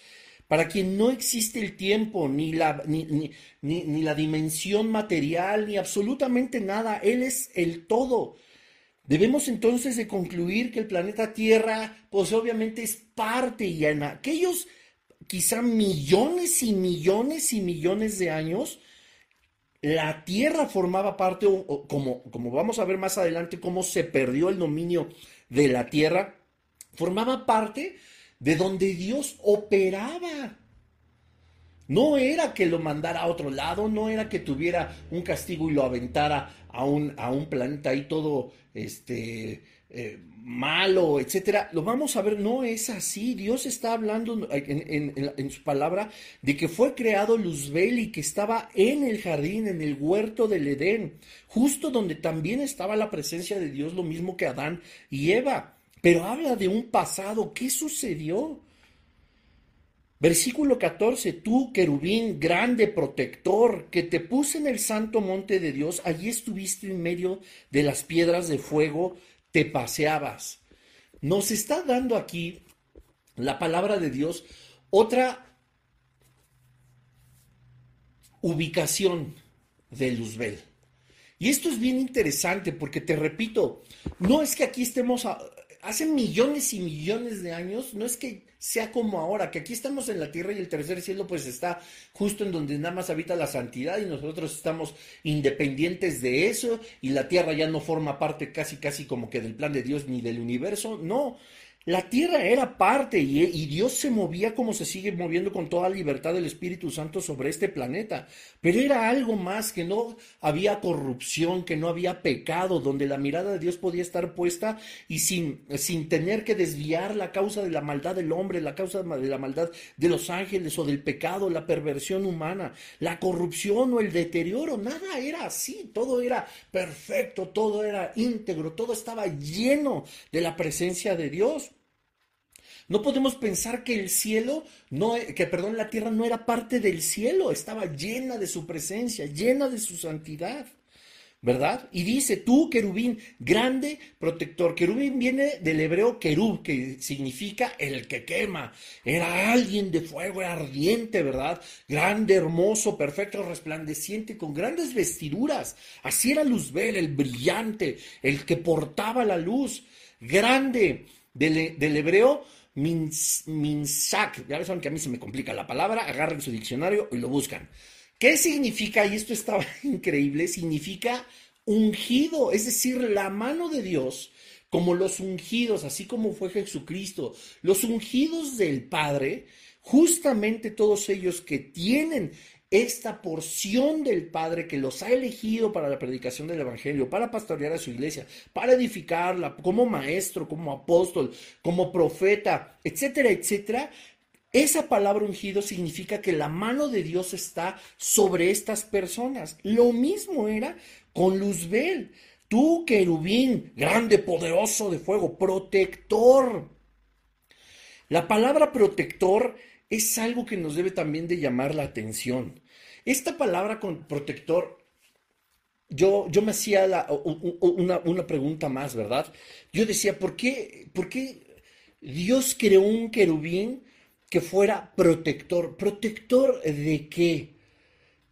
Speaker 1: para quien no existe el tiempo, ni la, ni, la dimensión material, ni absolutamente nada. Él es el todo. Debemos entonces de concluir que el planeta Tierra, pues obviamente es parte y en aquellos quizá millones y millones y millones de años, la Tierra formaba parte, como, como vamos a ver más adelante, cómo se perdió el dominio de la Tierra, formaba parte de donde Dios operaba. no era que lo mandara a otro lado, no era que tuviera un castigo y lo aventara a un, a un planeta ahí todo este, eh, malo, etcétera. Lo vamos a ver, no es así. Dios está hablando en, su palabra de que fue creado Luzbel y que estaba en el jardín, en el huerto del Edén, justo donde también estaba la presencia de Dios, lo mismo que Adán y Eva. Pero habla de un pasado, ¿qué sucedió? Versículo 14, tú, querubín, grande protector, que te puse en el santo monte de Dios, allí estuviste en medio de las piedras de fuego, te paseabas. Nos está dando aquí la palabra de Dios otra ubicación de Luzbel. Y esto es bien interesante porque te repito, no es que aquí estemos hace millones y millones de años, no es que sea como ahora, que aquí estamos en la tierra y el tercer cielo pues está justo en donde nada más habita la santidad y nosotros estamos independientes de eso y la tierra ya no forma parte casi casi como que del plan de Dios ni del universo, no, la tierra era parte y, Dios se movía como se sigue moviendo con toda libertad del Espíritu Santo sobre este planeta. Pero era algo más, que no había corrupción, que no había pecado, donde la mirada de Dios podía estar puesta y sin, sin tener que desviar la causa de la maldad del hombre, la causa de la maldad de los ángeles o del pecado, la perversión humana, la corrupción o el deterioro. Nada era así, todo era perfecto, todo era íntegro, todo estaba lleno de la presencia de Dios. No podemos pensar que el cielo, no, que perdón, la tierra no era parte del cielo, estaba llena de su presencia, llena de su santidad. ¿verdad? Y dice, tú, querubín, grande protector. Querubín viene del hebreo querub, que significa el que quema. Era alguien de fuego ardiente, ¿verdad? Grande, hermoso, perfecto, resplandeciente, con grandes vestiduras. Así era Luzbel, el brillante, el que portaba la luz. Grande, del, del hebreo minsak, ya saben que a mí se me complica la palabra, agarren su diccionario y lo buscan. ¿Qué significa? Y esto estaba increíble, significa ungido, es decir, la mano de Dios, como los ungidos, así como fue Jesucristo, los ungidos del Padre, justamente todos ellos que tienen esta porción del Padre que los ha elegido para la predicación del Evangelio, para pastorear a su iglesia, para edificarla como maestro, como apóstol, como profeta, etcétera, etcétera, esa palabra ungido significa que la mano de Dios está sobre estas personas. Lo mismo era con Luzbel. Tú, querubín, grande, poderoso de fuego, protector. La palabra protector es algo que nos debe también de llamar la atención. Esta palabra con protector, yo, yo me hacía una, pregunta más, ¿verdad? Yo decía, ¿por qué, ¿por qué Dios creó un querubín que fuera protector? ¿Protector de qué?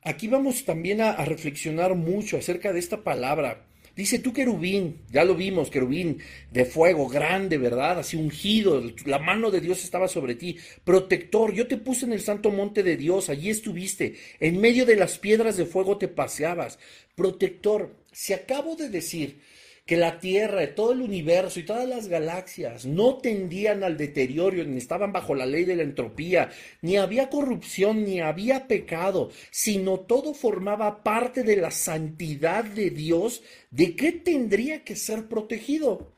Speaker 1: Aquí vamos también a reflexionar mucho acerca de esta palabra. Dice tú querubín, ya lo vimos, querubín de fuego, grande, ¿verdad? Así ungido, la mano de Dios estaba sobre ti. Protector, yo te puse en el santo monte de Dios, allí estuviste, en medio de las piedras de fuego te paseabas. Protector, si acabo de decir que la Tierra, todo el universo y todas las galaxias no tendían al deterioro, ni estaban bajo la ley de la entropía, ni había corrupción, ni había pecado, sino todo formaba parte de la santidad de Dios, ¿de qué tendría que ser protegido?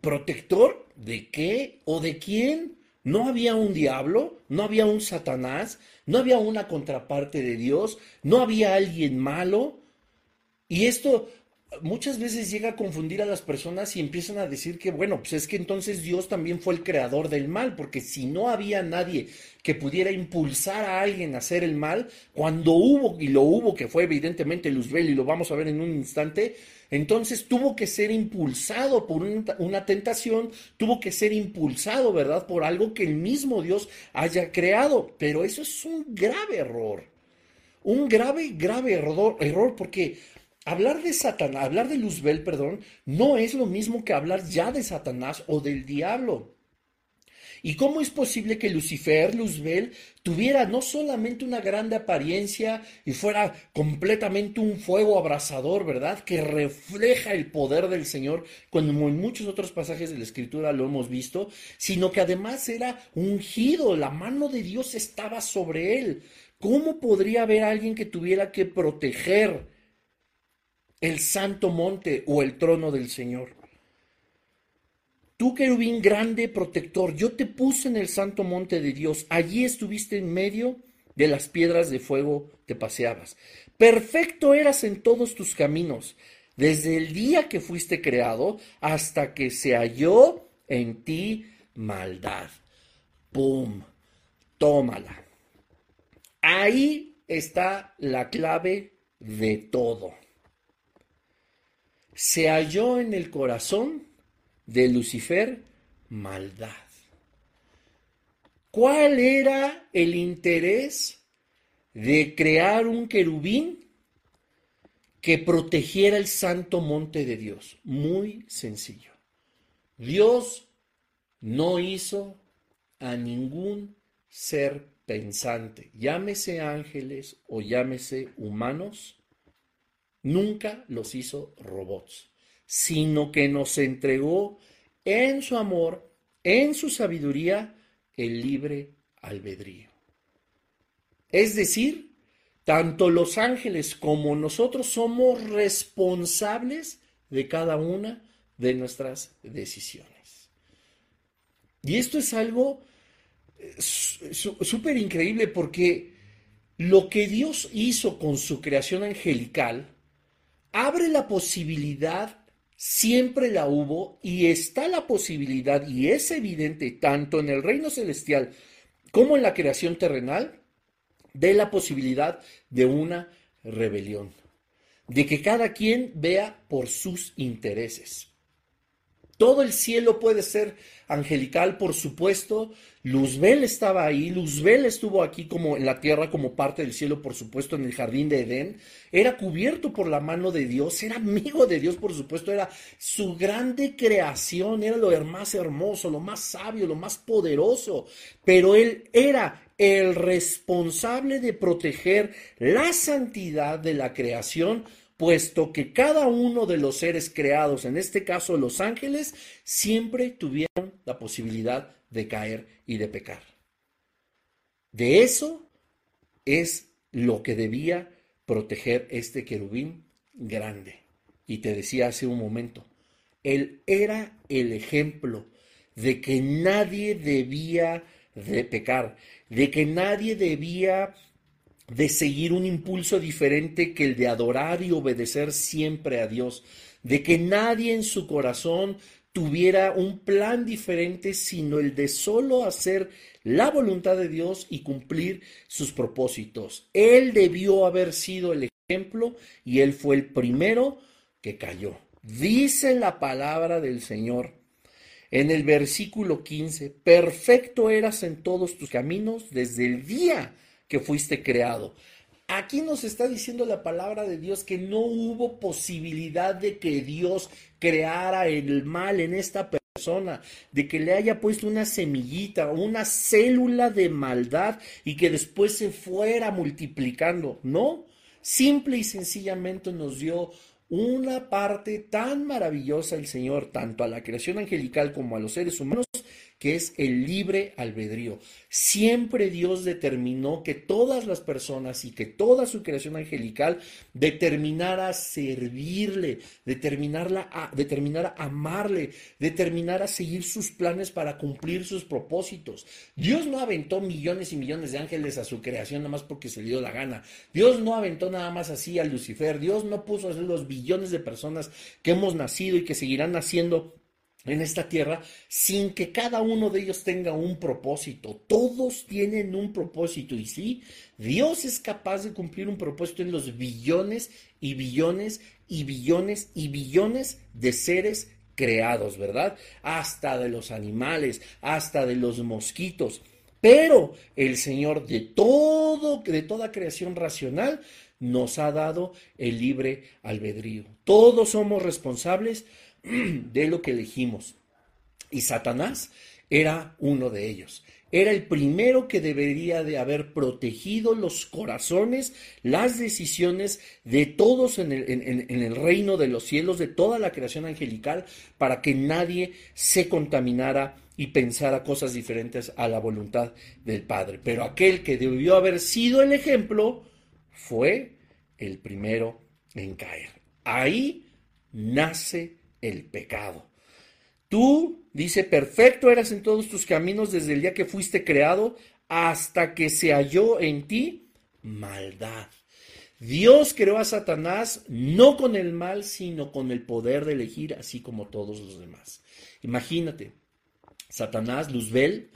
Speaker 1: ¿Protector? ¿De qué o de quién? ¿No había un diablo? ¿No había un Satanás? ¿No había una contraparte de Dios? ¿No había alguien malo? Y esto muchas veces llega a confundir a las personas y empiezan a decir que, bueno, pues es que entonces Dios también fue el creador del mal, porque si no había nadie que pudiera impulsar a alguien a hacer el mal, cuando hubo, y lo hubo, que fue evidentemente Luzbel, y lo vamos a ver en un instante, entonces tuvo que ser impulsado por una tentación, tuvo que ser impulsado, ¿verdad? Por algo que el mismo Dios haya creado. Pero eso es un grave error. Un grave, grave error, error porque Hablar de Satanás, hablar de Luzbel, perdón, no es lo mismo que hablar ya de Satanás o del diablo. ¿Y cómo es posible que Lucifer, Luzbel, tuviera no solamente una grande apariencia y fuera completamente un fuego abrasador, ¿verdad? Que refleja el poder del Señor, como en muchos otros pasajes de la Escritura lo hemos visto, sino que además era ungido, la mano de Dios estaba sobre él. ¿Cómo podría haber alguien que tuviera que proteger el santo monte o el trono del Señor? Tú, querubín grande, protector, yo te puse en el santo monte de Dios. Allí estuviste en medio de las piedras de fuego, te paseabas. Perfecto eras en todos tus caminos, desde el día que fuiste creado hasta que se halló en ti maldad. ¡Pum! Tómala. Ahí está la clave de todo. Se halló en el corazón de Lucifer maldad. ¿Cuál era el interés de crear un querubín que protegiera el santo monte de Dios? Muy sencillo. Dios no hizo a ningún ser pensante, llámese ángeles o llámese humanos, nunca los hizo robots sino que nos entregó en su amor, en su sabiduría, el libre albedrío. Es decir, tanto los ángeles como nosotros somos responsables de cada una de nuestras decisiones. Y esto es algo eh, súper increíble porque lo que Dios hizo con su creación angelical abre la posibilidad siempre la hubo y está la posibilidad, y es evidente tanto en el reino celestial como en la creación terrenal, de la posibilidad de una rebelión, de que cada quien vea por sus intereses. Todo el cielo puede ser angelical, por supuesto. Luzbel estaba ahí, Luzbel estuvo aquí como en la tierra como parte del cielo, por supuesto, en el jardín de Edén. Era cubierto por la mano de Dios, era amigo de Dios, por supuesto, era su grande creación, era lo más hermoso, lo más sabio, lo más poderoso. Pero él era el responsable de proteger la santidad de la creación puesto que cada uno de los seres creados, en este caso los ángeles, siempre tuvieron la posibilidad de caer y de pecar. De eso es lo que debía proteger este querubín grande. Y te decía hace un momento, él era el ejemplo de que nadie debía de pecar, de que nadie debía de seguir un impulso diferente que el de adorar y obedecer siempre a Dios, de que nadie en su corazón tuviera un plan diferente, sino el de solo hacer la voluntad de Dios y cumplir sus propósitos. Él debió haber sido el ejemplo y él fue el primero que cayó. Dice la palabra del Señor en el versículo 15, perfecto eras en todos tus caminos desde el día que fuiste creado. Aquí nos está diciendo la palabra de Dios que no hubo posibilidad de que Dios creara el mal en esta persona, de que le haya puesto una semillita, una célula de maldad y que después se fuera multiplicando. No, simple y sencillamente nos dio una parte tan maravillosa el Señor, tanto a la creación angelical como a los seres humanos, que es el libre albedrío. Siempre Dios determinó que todas las personas y que toda su creación angelical determinara servirle, determinara amarle, determinara seguir sus planes para cumplir sus propósitos. Dios no aventó millones y millones de ángeles a su creación nada más porque se le dio la gana. Dios no aventó nada más así a Lucifer. Dios no puso a los billones de personas que hemos nacido y que seguirán naciendo en esta tierra sin que cada uno de ellos tenga un propósito. Todos tienen un propósito y sí, Dios es capaz de cumplir un propósito en los billones y billones y billones y billones de seres creados, ¿verdad? Hasta de los animales, hasta de los mosquitos. Pero el Señor de todo, de toda creación racional, nos ha dado el libre albedrío. Todos somos responsables de lo que elegimos. Y Satanás era uno de ellos. Era el primero que debería de haber protegido los corazones, las decisiones de todos en el, en el, reino de los cielos, de toda la creación angelical, para que nadie se contaminara y pensara cosas diferentes a la voluntad del Padre. Pero aquel que debió haber sido el ejemplo fue el primero en caer. Ahí nace el pecado. Tú, dice, perfecto eras en todos tus caminos desde el día que fuiste creado hasta que se halló en ti maldad. Dios creó a Satanás no con el mal, sino con el poder de elegir, así como todos los demás. Imagínate, Satanás, Luzbel,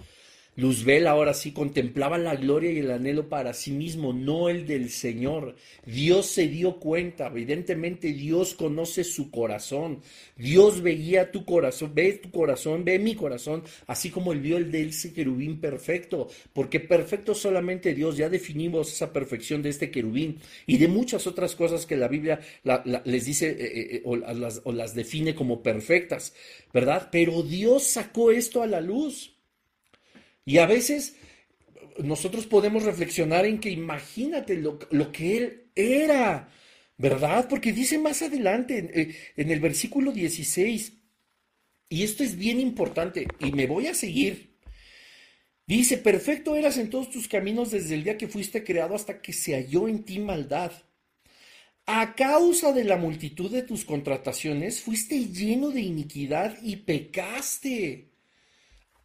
Speaker 1: Luzbel ahora sí contemplaba la gloria y el anhelo para sí mismo, no el del Señor. Dios se dio cuenta, evidentemente Dios conoce su corazón. Dios veía tu corazón, ve tu corazón, ve mi corazón, así como él vio el de ese querubín perfecto, porque perfecto solamente Dios, ya definimos esa perfección de este querubín y de muchas otras cosas que la Biblia les dice eh, eh, eh, o, las, o las define como perfectas, ¿verdad? Pero Dios sacó esto a la luz. Y a veces nosotros podemos reflexionar en que imagínate lo, que él era, ¿verdad? Porque dice más adelante en, eh, en el versículo 16, y esto es bien importante, y me voy a seguir. Dice, perfecto eras en todos tus caminos desde el día que fuiste creado hasta que se halló en ti maldad. A causa de la multitud de tus contrataciones, fuiste lleno de iniquidad y pecaste.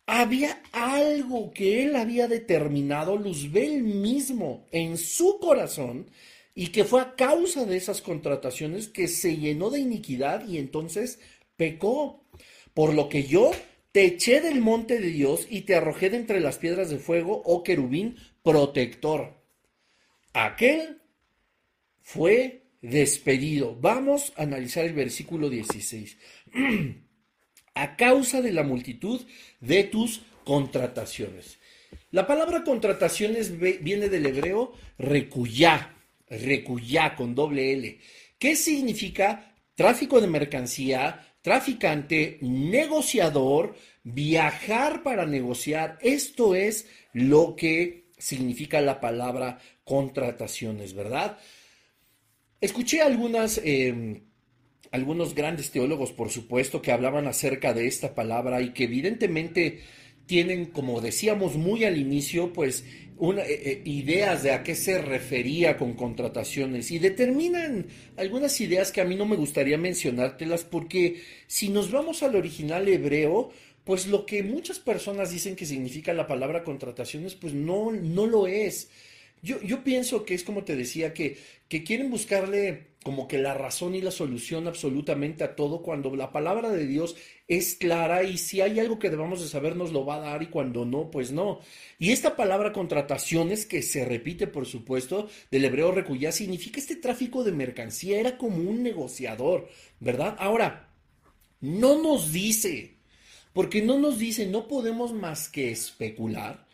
Speaker 1: Había algo que él había determinado, Luzbel mismo, en su corazón, y que fue a causa de esas contrataciones que se llenó de iniquidad y entonces pecó. Por lo que yo te eché del monte de Dios y te arrojé de entre las piedras de fuego, oh querubín protector. Aquel fue despedido. Vamos a analizar el versículo 16. a causa de la multitud de tus contrataciones. La palabra contrataciones viene del hebreo recuyá, recuyá con doble L. ¿Qué significa tráfico de mercancía, traficante, negociador, viajar para negociar? Esto es lo que significa la palabra contrataciones, ¿verdad? Escuché algunas... Em, algunos grandes teólogos, por supuesto, que hablaban acerca de esta palabra y que evidentemente tienen, como decíamos muy al inicio, pues una, eh, eh, ideas de a qué se refería con contrataciones y determinan algunas ideas que a mí no me gustaría mencionártelas porque si nos vamos al original hebreo, pues lo que muchas personas dicen que significa la palabra contrataciones, pues no, no lo es. Yo, yo pienso que es como te decía, que, que quieren buscarle como que la razón y la solución absolutamente a todo cuando la palabra de Dios es clara y si hay algo que debamos de saber nos lo va a dar y cuando no, pues no. Y esta palabra contrataciones que se repite por supuesto del hebreo recuyá significa este tráfico de mercancía, era como un negociador, ¿verdad? Ahora, no nos dice, porque no nos dice, no podemos más que especular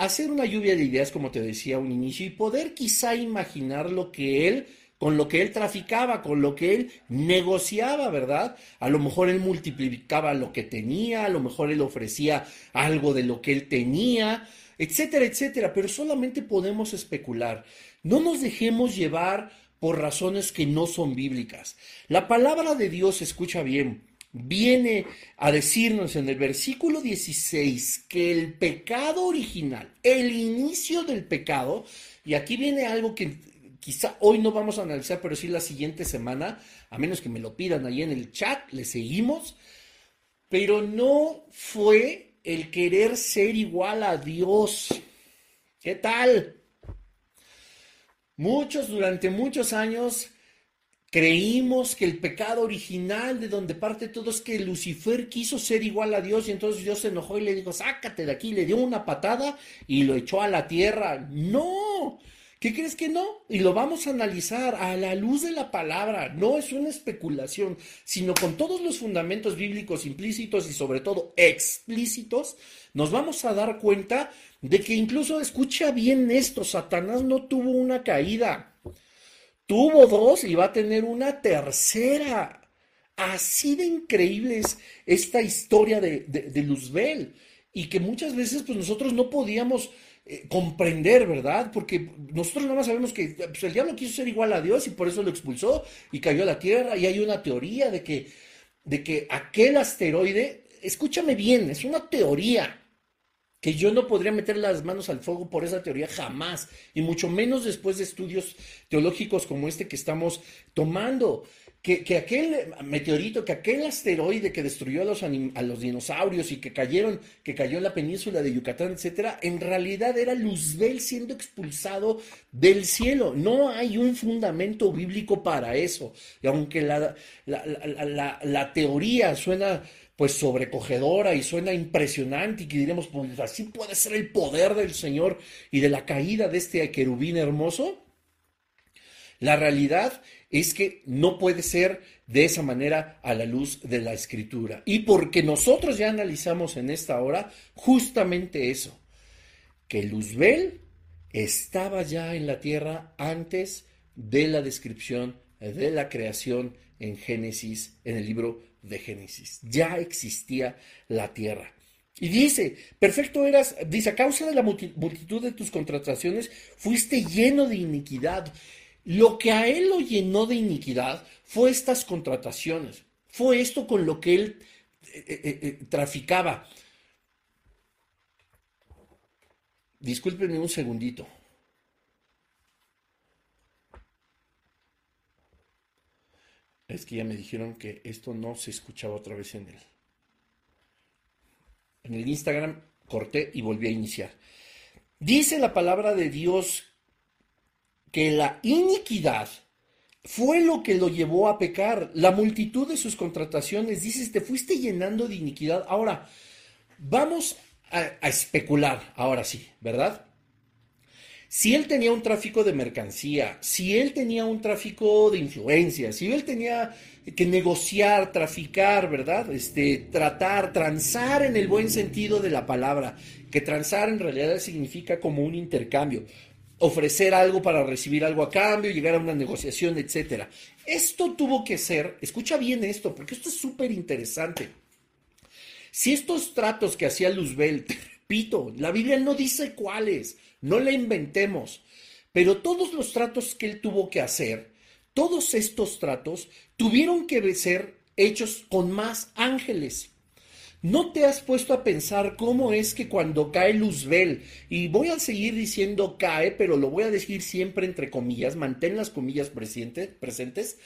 Speaker 1: hacer una lluvia de ideas, como te decía un inicio, y poder quizá imaginar lo que él con lo que él traficaba, con lo que él negociaba, ¿verdad? A lo mejor él multiplicaba lo que tenía, a lo mejor él ofrecía algo de lo que él tenía, etcétera, etcétera, pero solamente podemos especular. No nos dejemos llevar por razones que no son bíblicas. La palabra de Dios, escucha bien, viene a decirnos en el versículo 16 que el pecado original, el inicio del pecado, y aquí viene algo que quizá hoy no vamos a analizar, pero sí la siguiente semana, a menos que me lo pidan ahí en el chat, le seguimos, pero no fue el querer ser igual a Dios. ¿Qué tal? Muchos durante muchos años creímos que el pecado original de donde parte todo es que Lucifer quiso ser igual a Dios y entonces Dios se enojó y le dijo, sácate de aquí, le dio una patada y lo echó a la tierra. No, ¿Qué crees que no? Y lo vamos a analizar a la luz de la palabra. No es una especulación, sino con todos los fundamentos bíblicos implícitos y sobre todo explícitos, nos vamos a dar cuenta de que incluso, escucha bien esto, Satanás no tuvo una caída. Tuvo dos y va a tener una tercera. Así de increíble es esta historia de, de, Luzbel. y que muchas veces pues nosotros no podíamos eh, comprender, ¿verdad? Porque nosotros nada más sabemos que pues, el diablo quiso ser igual a Dios y por eso lo expulsó y cayó a la tierra y hay una teoría de que, de que aquel asteroide, escúchame bien, es una teoría, que yo no podría meter las manos al fuego por esa teoría jamás, y mucho menos después de estudios teológicos como este que estamos tomando que, aquel meteorito, que aquel asteroide que destruyó a los, a los dinosaurios y que cayeron, que cayó en la península de Yucatán, etcétera, en realidad era Luzbel siendo expulsado del cielo. No hay un fundamento bíblico para eso. Y aunque la, la, teoría suena pues sobrecogedora y suena impresionante y que diremos, pues así puede ser el poder del Señor y de la caída de este querubín hermoso, la realidad es que no puede ser de esa manera a la luz de la escritura. Y porque nosotros ya analizamos en esta hora justamente eso, que Luzbel estaba ya en la tierra antes de la descripción de la creación en Génesis, en el libro de Génesis. Ya existía la tierra. Y dice, perfecto eras, dice, a causa de la multitud de tus contrataciones, fuiste lleno de iniquidad. Lo que a él lo llenó de iniquidad fue estas contrataciones, fue esto con lo que él eh, eh, eh, traficaba. Discúlpenme un segundito. Es que ya me dijeron que esto no se escuchaba otra vez en el, en el Instagram. Corté y volví a iniciar. Dice la palabra de Dios que la iniquidad fue lo que lo llevó a pecar. La multitud de sus contrataciones, dices, te fuiste llenando de iniquidad. Ahora, vamos a, especular, ahora sí, ¿verdad? Si él tenía un tráfico de mercancía, si él tenía un tráfico de influencia, si él tenía que negociar, traficar, ¿verdad? Este, tratar, transar en el buen sentido de la palabra, que transar en realidad significa como un intercambio ofrecer algo para recibir algo a cambio, llegar a una negociación, etcétera. Esto tuvo que ser, escucha bien esto, porque esto es súper interesante. Si estos tratos que hacía Luzbel, repito, la Biblia no dice cuáles, no le inventemos, pero todos los tratos que él tuvo que hacer, todos estos tratos tuvieron que ser hechos con más ángeles. ¿No te has puesto a pensar cómo es que cuando cae Luzbel, y voy a seguir diciendo cae, pero lo voy a decir siempre entre comillas, mantén las comillas presentes,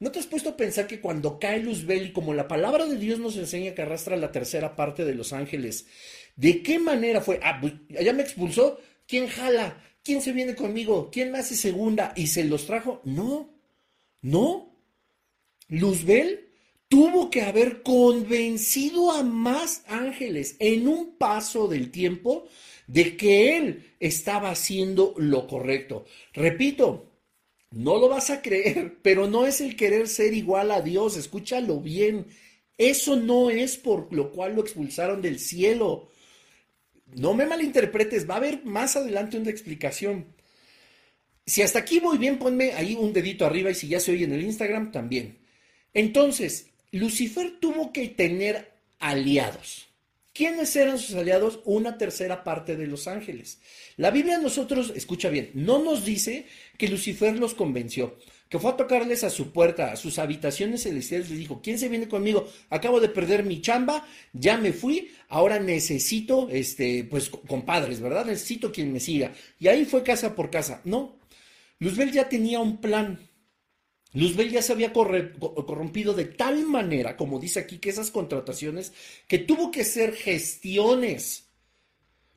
Speaker 1: ¿no te has puesto a pensar que cuando cae Luzbel, y como la palabra de Dios nos enseña que arrastra la tercera parte de los ángeles, ¿de qué manera fue? Ah, allá me expulsó, ¿quién jala? ¿Quién se viene conmigo? ¿Quién me hace segunda? ¿Y se los trajo? No, no. Luzbel tuvo que haber convencido a más ángeles en un paso del tiempo de que él estaba haciendo lo correcto. Repito, no lo vas a creer, pero no es el querer ser igual a Dios, escúchalo bien. Eso no es por lo cual lo expulsaron del cielo. No me malinterpretes, va a haber más adelante una explicación. Si hasta aquí voy bien, ponme ahí un dedito arriba y si ya se oye en el Instagram, también. Entonces, Lucifer tuvo que tener aliados. ¿Quiénes eran sus aliados? Una tercera parte de los ángeles. La Biblia nosotros, escucha bien, no nos dice que Lucifer los convenció, que fue a tocarles a su puerta, a sus habitaciones celestiales, les dijo, ¿quién se viene conmigo? Acabo de perder mi chamba, ya me fui, ahora necesito, este, pues, compadres, ¿verdad? Necesito quien me siga. Y ahí fue casa por casa. No, Luzbel ya tenía un plan. Luzbel ya se había corrompido de tal manera, como dice aquí, que esas contrataciones, que tuvo que ser gestiones,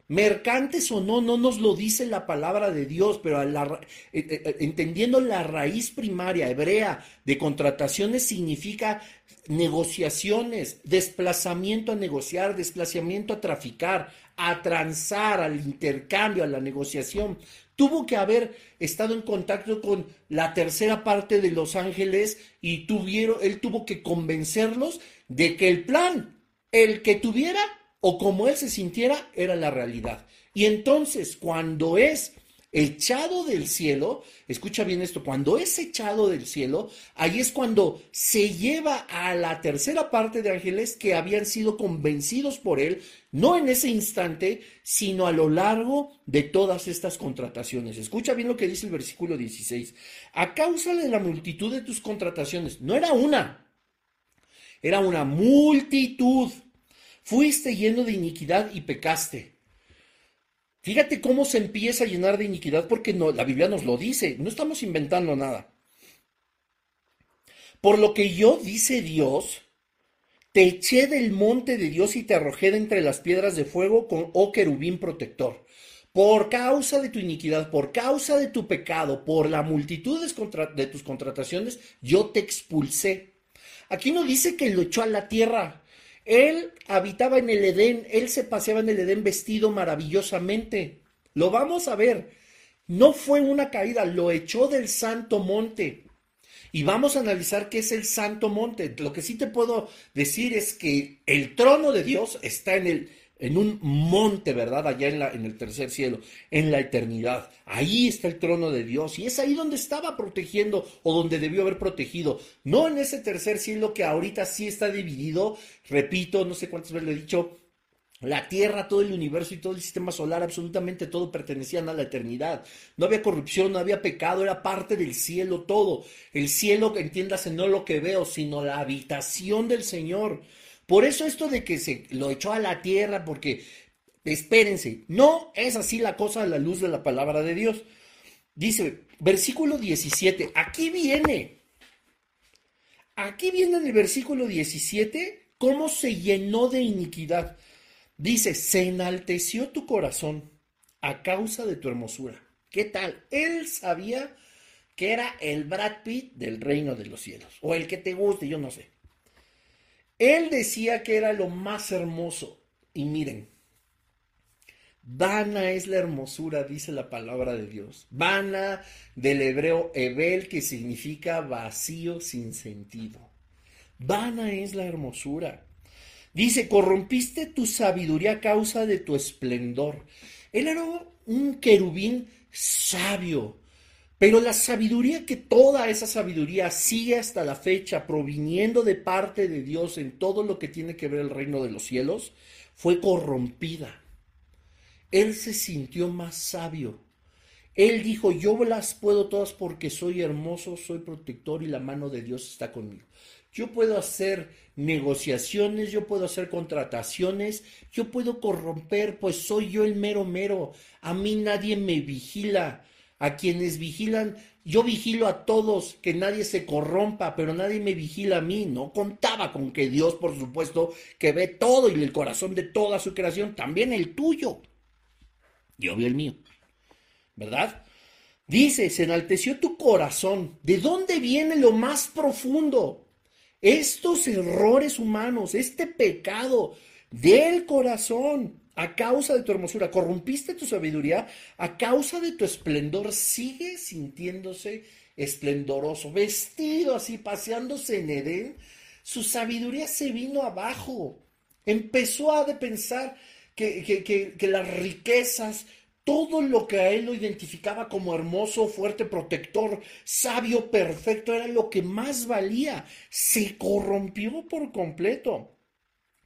Speaker 1: mercantes o no, no nos lo dice la palabra de Dios, pero eh, eh, eh, entendiendo la raíz primaria hebrea de contrataciones significa negociaciones, desplazamiento a negociar, desplazamiento a traficar, a transar, al intercambio, a la negociación tuvo que haber estado en contacto con la tercera parte de los ángeles y tuvieron, él tuvo que convencerlos de que el plan, el que tuviera o como él se sintiera, era la realidad. Y entonces, cuando es echado del cielo, escucha bien esto, cuando es echado del cielo, ahí es cuando se lleva a la tercera parte de ángeles que habían sido convencidos por él, no en ese instante, sino a lo largo de todas estas contrataciones. Escucha bien lo que dice el versículo 16. A causa de la multitud de tus contrataciones, no era una, era una multitud. Fuiste lleno de iniquidad y pecaste. Fíjate cómo se empieza a llenar de iniquidad porque no, la Biblia nos lo dice, no estamos inventando nada. Por lo que yo, dice Dios, te eché del monte de Dios y te arrojé de entre las piedras de fuego con, oh querubín protector. Por causa de tu iniquidad, por causa de tu pecado, por la multitud de tus contrataciones, yo te expulsé. Aquí no dice que lo echó a la tierra, él habitaba en el Edén, él se paseaba en el Edén vestido maravillosamente. Lo vamos a ver. No fue una caída, lo echó del santo monte. Y vamos a analizar qué es el santo monte. Lo que sí te puedo decir es que el trono de Dios está en el en un monte, ¿verdad? Allá en, el tercer cielo, en la eternidad. Ahí está el trono de Dios y es ahí donde estaba protegiendo o donde debió haber protegido. No en ese tercer cielo que ahorita sí está dividido, repito, no sé cuántas veces lo he dicho, la Tierra, todo el universo y todo el sistema solar, absolutamente todo pertenecían a la eternidad. No había corrupción, no había pecado, era parte del cielo todo. El cielo, entiéndase, no lo que veo, sino la habitación del Señor. Por eso esto de que se lo echó a la tierra, porque espérense, no es así la cosa a la luz de la palabra de Dios. Dice, versículo 17, aquí viene, aquí viene en el versículo 17 cómo se llenó de iniquidad. Dice, se enalteció tu corazón a causa de tu hermosura. ¿Qué tal? Él sabía que era el Brad Pitt del reino de los cielos, o el que te guste, yo no sé. Él decía que era lo más hermoso. Y miren, vana es la hermosura, dice la palabra de Dios. Vana del hebreo Ebel, que significa vacío sin sentido. Vana es la hermosura. Dice, corrompiste tu sabiduría a causa de tu esplendor. Él era un querubín sabio, pero la sabiduría que toda esa sabiduría sigue hasta la fecha proviniendo de parte de Dios en todo lo que tiene que ver el reino de los cielos, fue corrompida. Él se sintió más sabio. Él dijo, yo las puedo todas porque soy hermoso, soy protector y la mano de Dios está conmigo. Yo puedo hacer negociaciones, yo puedo hacer contrataciones, yo puedo corromper, pues soy yo el mero mero. A mí nadie me vigila a quienes vigilan, yo vigilo a todos, que nadie se corrompa, pero nadie me vigila a mí. No contaba con que Dios, por supuesto, que ve todo y el corazón de toda su creación, también el tuyo. Yo vi el mío, ¿verdad? Dice, se enalteció tu corazón. ¿De dónde viene lo más profundo? Estos errores humanos, este pecado del corazón a causa de tu hermosura, corrompiste tu sabiduría, a causa de tu esplendor, sigue sintiéndose esplendoroso, vestido así, paseándose en Edén, su sabiduría se vino abajo. Empezó a pensar que, que las riquezas, todo lo que a él lo identificaba como hermoso, fuerte, protector, sabio, perfecto, era lo que más valía. Se corrompió por completo.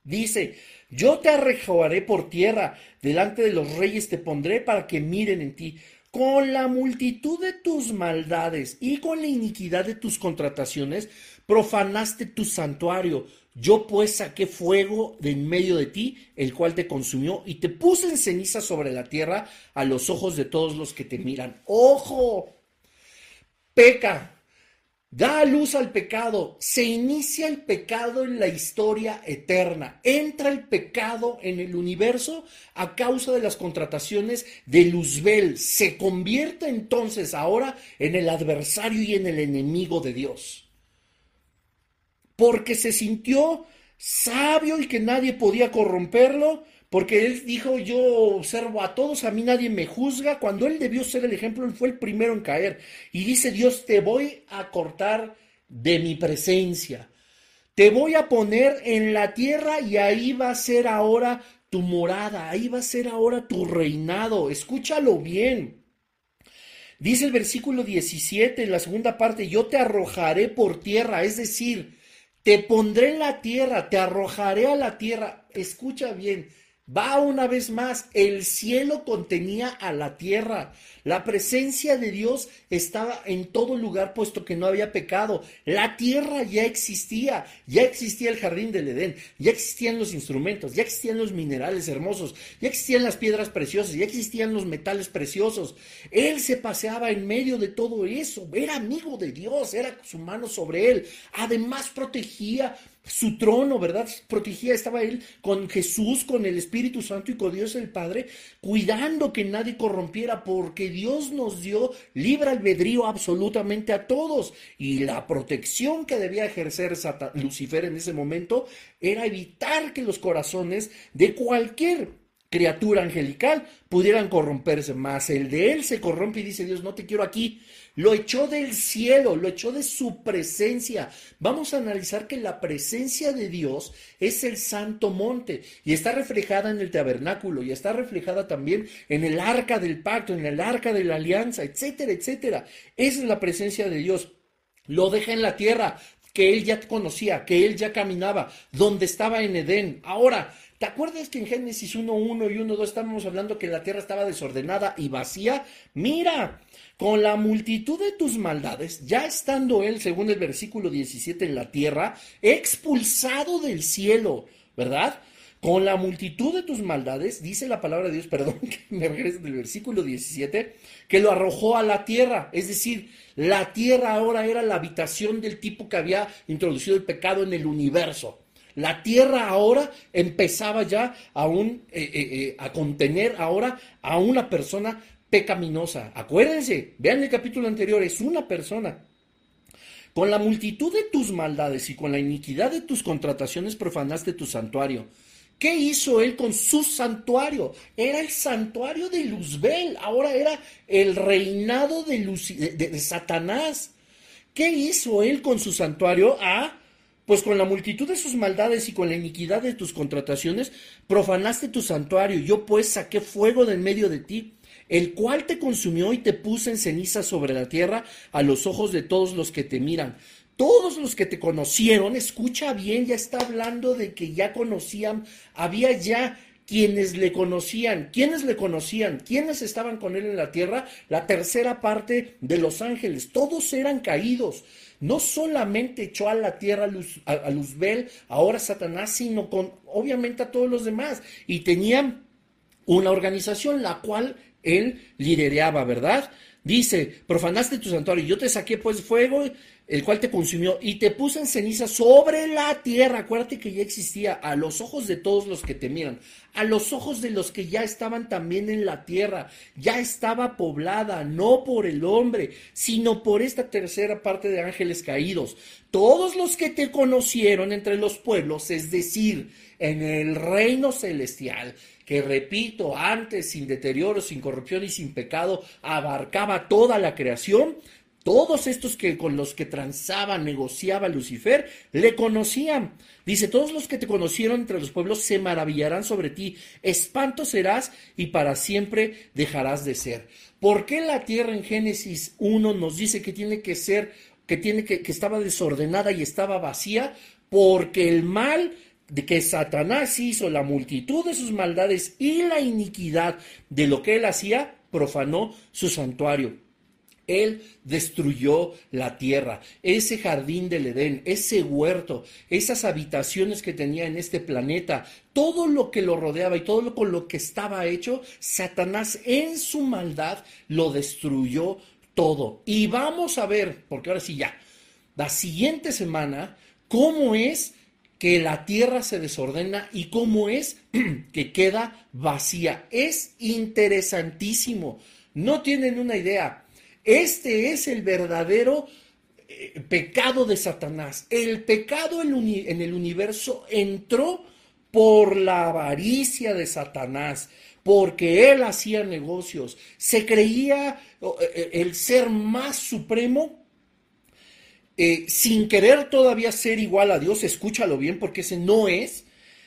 Speaker 1: Dice, yo te arrejoaré por tierra, delante de los reyes te pondré para que miren en ti. Con la multitud de tus maldades y con la iniquidad de tus contrataciones, profanaste tu santuario. Yo pues saqué fuego de en medio de ti, el cual te consumió, y te puse en ceniza sobre la tierra a los ojos de todos los que te miran. ¡Ojo! Peca, Da luz al pecado, se inicia el pecado en la historia eterna, entra el pecado en el universo a causa de las contrataciones de Luzbel, se convierte entonces ahora en el adversario y en el enemigo de Dios. Porque se sintió sabio y que nadie podía corromperlo, porque él dijo, yo observo a todos, a mí nadie me juzga. Cuando él debió ser el ejemplo, él fue el primero en caer. Y dice Dios, te voy a cortar de mi presencia. Te voy a poner en la tierra y ahí va a ser ahora tu morada, ahí va a ser ahora tu reinado. Escúchalo bien. Dice el versículo 17 en la segunda parte, yo te arrojaré por tierra, es decir, te pondré en la tierra, te arrojaré a la tierra. Escucha bien, Va una vez más, el cielo contenía a la tierra. La presencia de Dios estaba en todo lugar puesto que no había pecado. La tierra ya existía, ya existía el jardín del Edén, ya existían los instrumentos, ya existían los minerales hermosos, ya existían las piedras preciosas, ya existían los metales preciosos. Él se paseaba en medio de todo eso, era amigo de Dios, era su mano sobre él. Además protegía su trono, ¿verdad? Protegía, estaba él con Jesús, con el Espíritu Santo y con Dios el Padre, cuidando que nadie corrompiera, porque Dios nos dio libre albedrío absolutamente a todos. Y la protección que debía ejercer Lucifer en ese momento era evitar que los corazones de cualquier criatura angelical pudieran corromperse, más el de él se corrompe y dice Dios, no te quiero aquí. Lo echó del cielo, lo echó de su presencia. Vamos a analizar que la presencia de Dios es el santo monte y está reflejada en el tabernáculo y está reflejada también en el arca del pacto, en el arca de la alianza, etcétera, etcétera. Esa es la presencia de Dios. Lo deja en la tierra, que él ya conocía, que él ya caminaba, donde estaba en Edén. Ahora, ¿Te acuerdas que en Génesis 1.1 y 1.2 estábamos hablando que la tierra estaba desordenada y vacía? Mira, con la multitud de tus maldades, ya estando él, según el versículo 17, en la tierra, expulsado del cielo, ¿verdad? Con la multitud de tus maldades, dice la palabra de Dios, perdón, que me regrese del versículo 17, que lo arrojó a la tierra. Es decir, la tierra ahora era la habitación del tipo que había introducido el pecado en el universo. La tierra ahora empezaba ya a, un, eh, eh, eh, a contener ahora a una persona pecaminosa. Acuérdense, vean el capítulo anterior, es una persona. Con la multitud de tus maldades y con la iniquidad de tus contrataciones profanaste tu santuario. ¿Qué hizo él con su santuario? Era el santuario de Luzbel, ahora era el reinado de, de Satanás. ¿Qué hizo él con su santuario? Ah, pues con la multitud de sus maldades y con la iniquidad de tus contrataciones, profanaste tu santuario. Yo pues saqué fuego de en medio de ti, el cual te consumió y te puse en ceniza sobre la tierra a los ojos de todos los que te miran. Todos los que te conocieron, escucha bien, ya está hablando de que ya conocían, había ya quienes le conocían, quienes le conocían, quienes estaban con él en la tierra, la tercera parte de los ángeles, todos eran caídos. No solamente echó a la tierra a, Luzbel, ahora Satanás, sino con obviamente a todos los demás. Y tenían una organización la cual él lidereaba, ¿verdad? Dice, profanaste tu santuario, yo te saqué pues fuego el cual te consumió y te puso en ceniza sobre la tierra. Acuérdate que ya existía a los ojos de todos los que te miran, a los ojos de los que ya estaban también en la tierra. Ya estaba poblada, no por el hombre, sino por esta tercera parte de ángeles caídos. Todos los que te conocieron entre los pueblos, es decir, en el reino celestial, que repito, antes sin deterioro, sin corrupción y sin pecado, abarcaba toda la creación, todos estos que con los que transaba, negociaba Lucifer, le conocían. Dice, todos los que te conocieron entre los pueblos se maravillarán sobre ti, espanto serás y para siempre dejarás de ser. ¿Por qué la tierra en Génesis 1 nos dice que tiene que ser, que tiene que, que estaba desordenada y estaba vacía? Porque el mal de que Satanás hizo la multitud de sus maldades y la iniquidad de lo que él hacía, profanó su santuario. Él destruyó la tierra, ese jardín del Edén, ese huerto, esas habitaciones que tenía en este planeta, todo lo que lo rodeaba y todo lo con lo que estaba hecho, Satanás en su maldad lo destruyó todo. Y vamos a ver, porque ahora sí ya, la siguiente semana, cómo es que la tierra se desordena y cómo es que queda vacía. Es interesantísimo. No tienen una idea. Este es el verdadero eh, pecado de Satanás. El pecado en el universo entró por la avaricia de Satanás, porque él hacía negocios, se creía eh, eh, el ser más supremo. sin querer todavía ser igual a Dios, escúchalo bien, porque ese no es,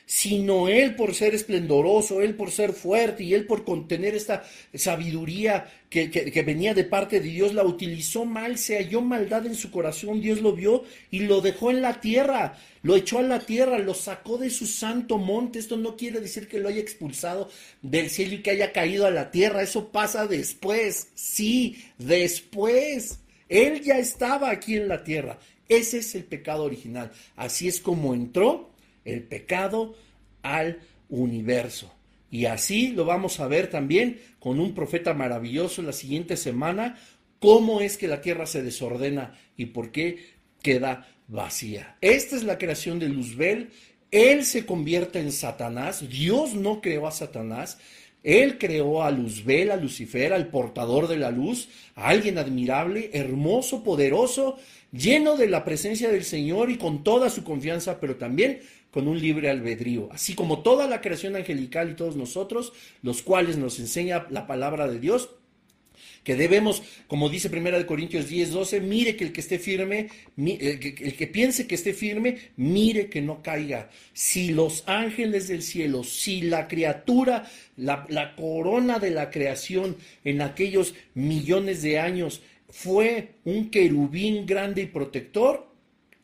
Speaker 1: sino Él por ser esplendoroso, Él por ser fuerte y Él por contener esta sabiduría que, que, venía de parte de Dios, la utilizó mal, se halló maldad en su corazón, Dios lo vio y lo dejó en la tierra, lo echó a la tierra, lo sacó de su santo monte. Esto no quiere decir que lo haya expulsado del cielo y que haya caído a la tierra, eso pasa después, sí, después. Él ya estaba aquí en la tierra. Ese es el pecado original. Así es como entró el pecado al universo. Y así lo vamos a ver también con un profeta maravilloso la siguiente semana, cómo es que la tierra se desordena y por qué queda vacía. Esta es la creación de Luzbel. Él se convierte en Satanás. Dios no creó a Satanás. Él creó a Luzbel, a Lucifer, al portador de la luz, a alguien admirable, hermoso, poderoso, lleno de la presencia del Señor y con toda su confianza, pero también con un libre albedrío, así como toda la creación angelical y todos nosotros, los cuales nos enseña la palabra de Dios, que debemos, como dice Primera de Corintios 10, 12, mire que el que esté firme, el que, piense que esté firme, mire que no caiga. Si los ángeles del cielo, si la criatura, la, la corona de la creación en aquellos millones de años fue un querubín grande y protector,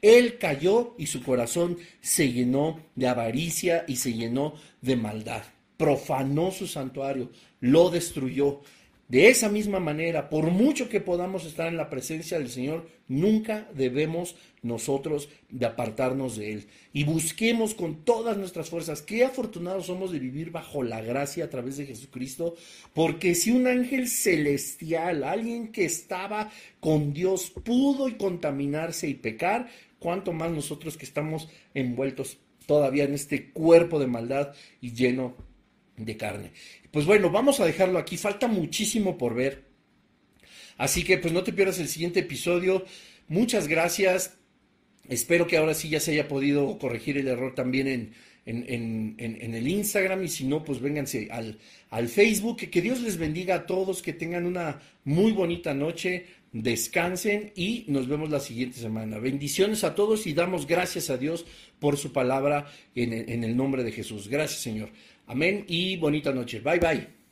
Speaker 1: él cayó y su corazón se llenó de avaricia y se llenó de maldad. Profanó su santuario, lo destruyó. De esa misma manera, por mucho que podamos estar en la presencia del Señor, nunca debemos nosotros de apartarnos de Él. Y busquemos con todas nuestras fuerzas. Qué afortunados somos de vivir bajo la gracia a través de Jesucristo, porque si un ángel celestial, alguien que estaba con Dios, pudo contaminarse y pecar, cuánto más nosotros que estamos envueltos todavía en este cuerpo de maldad y lleno de carne. Pues bueno, vamos a dejarlo aquí, falta muchísimo por ver. Así que pues no te pierdas el siguiente episodio. Muchas gracias. Espero que ahora sí ya se haya podido corregir el error también en, en, el Instagram y si no, pues vénganse al, al Facebook. Que Dios les bendiga a todos, que tengan una muy bonita noche descansen y nos vemos la siguiente semana. Bendiciones a todos y damos gracias a Dios por su palabra en, el nombre de Jesús. Gracias Señor. Amén y bonita noche. Bye bye.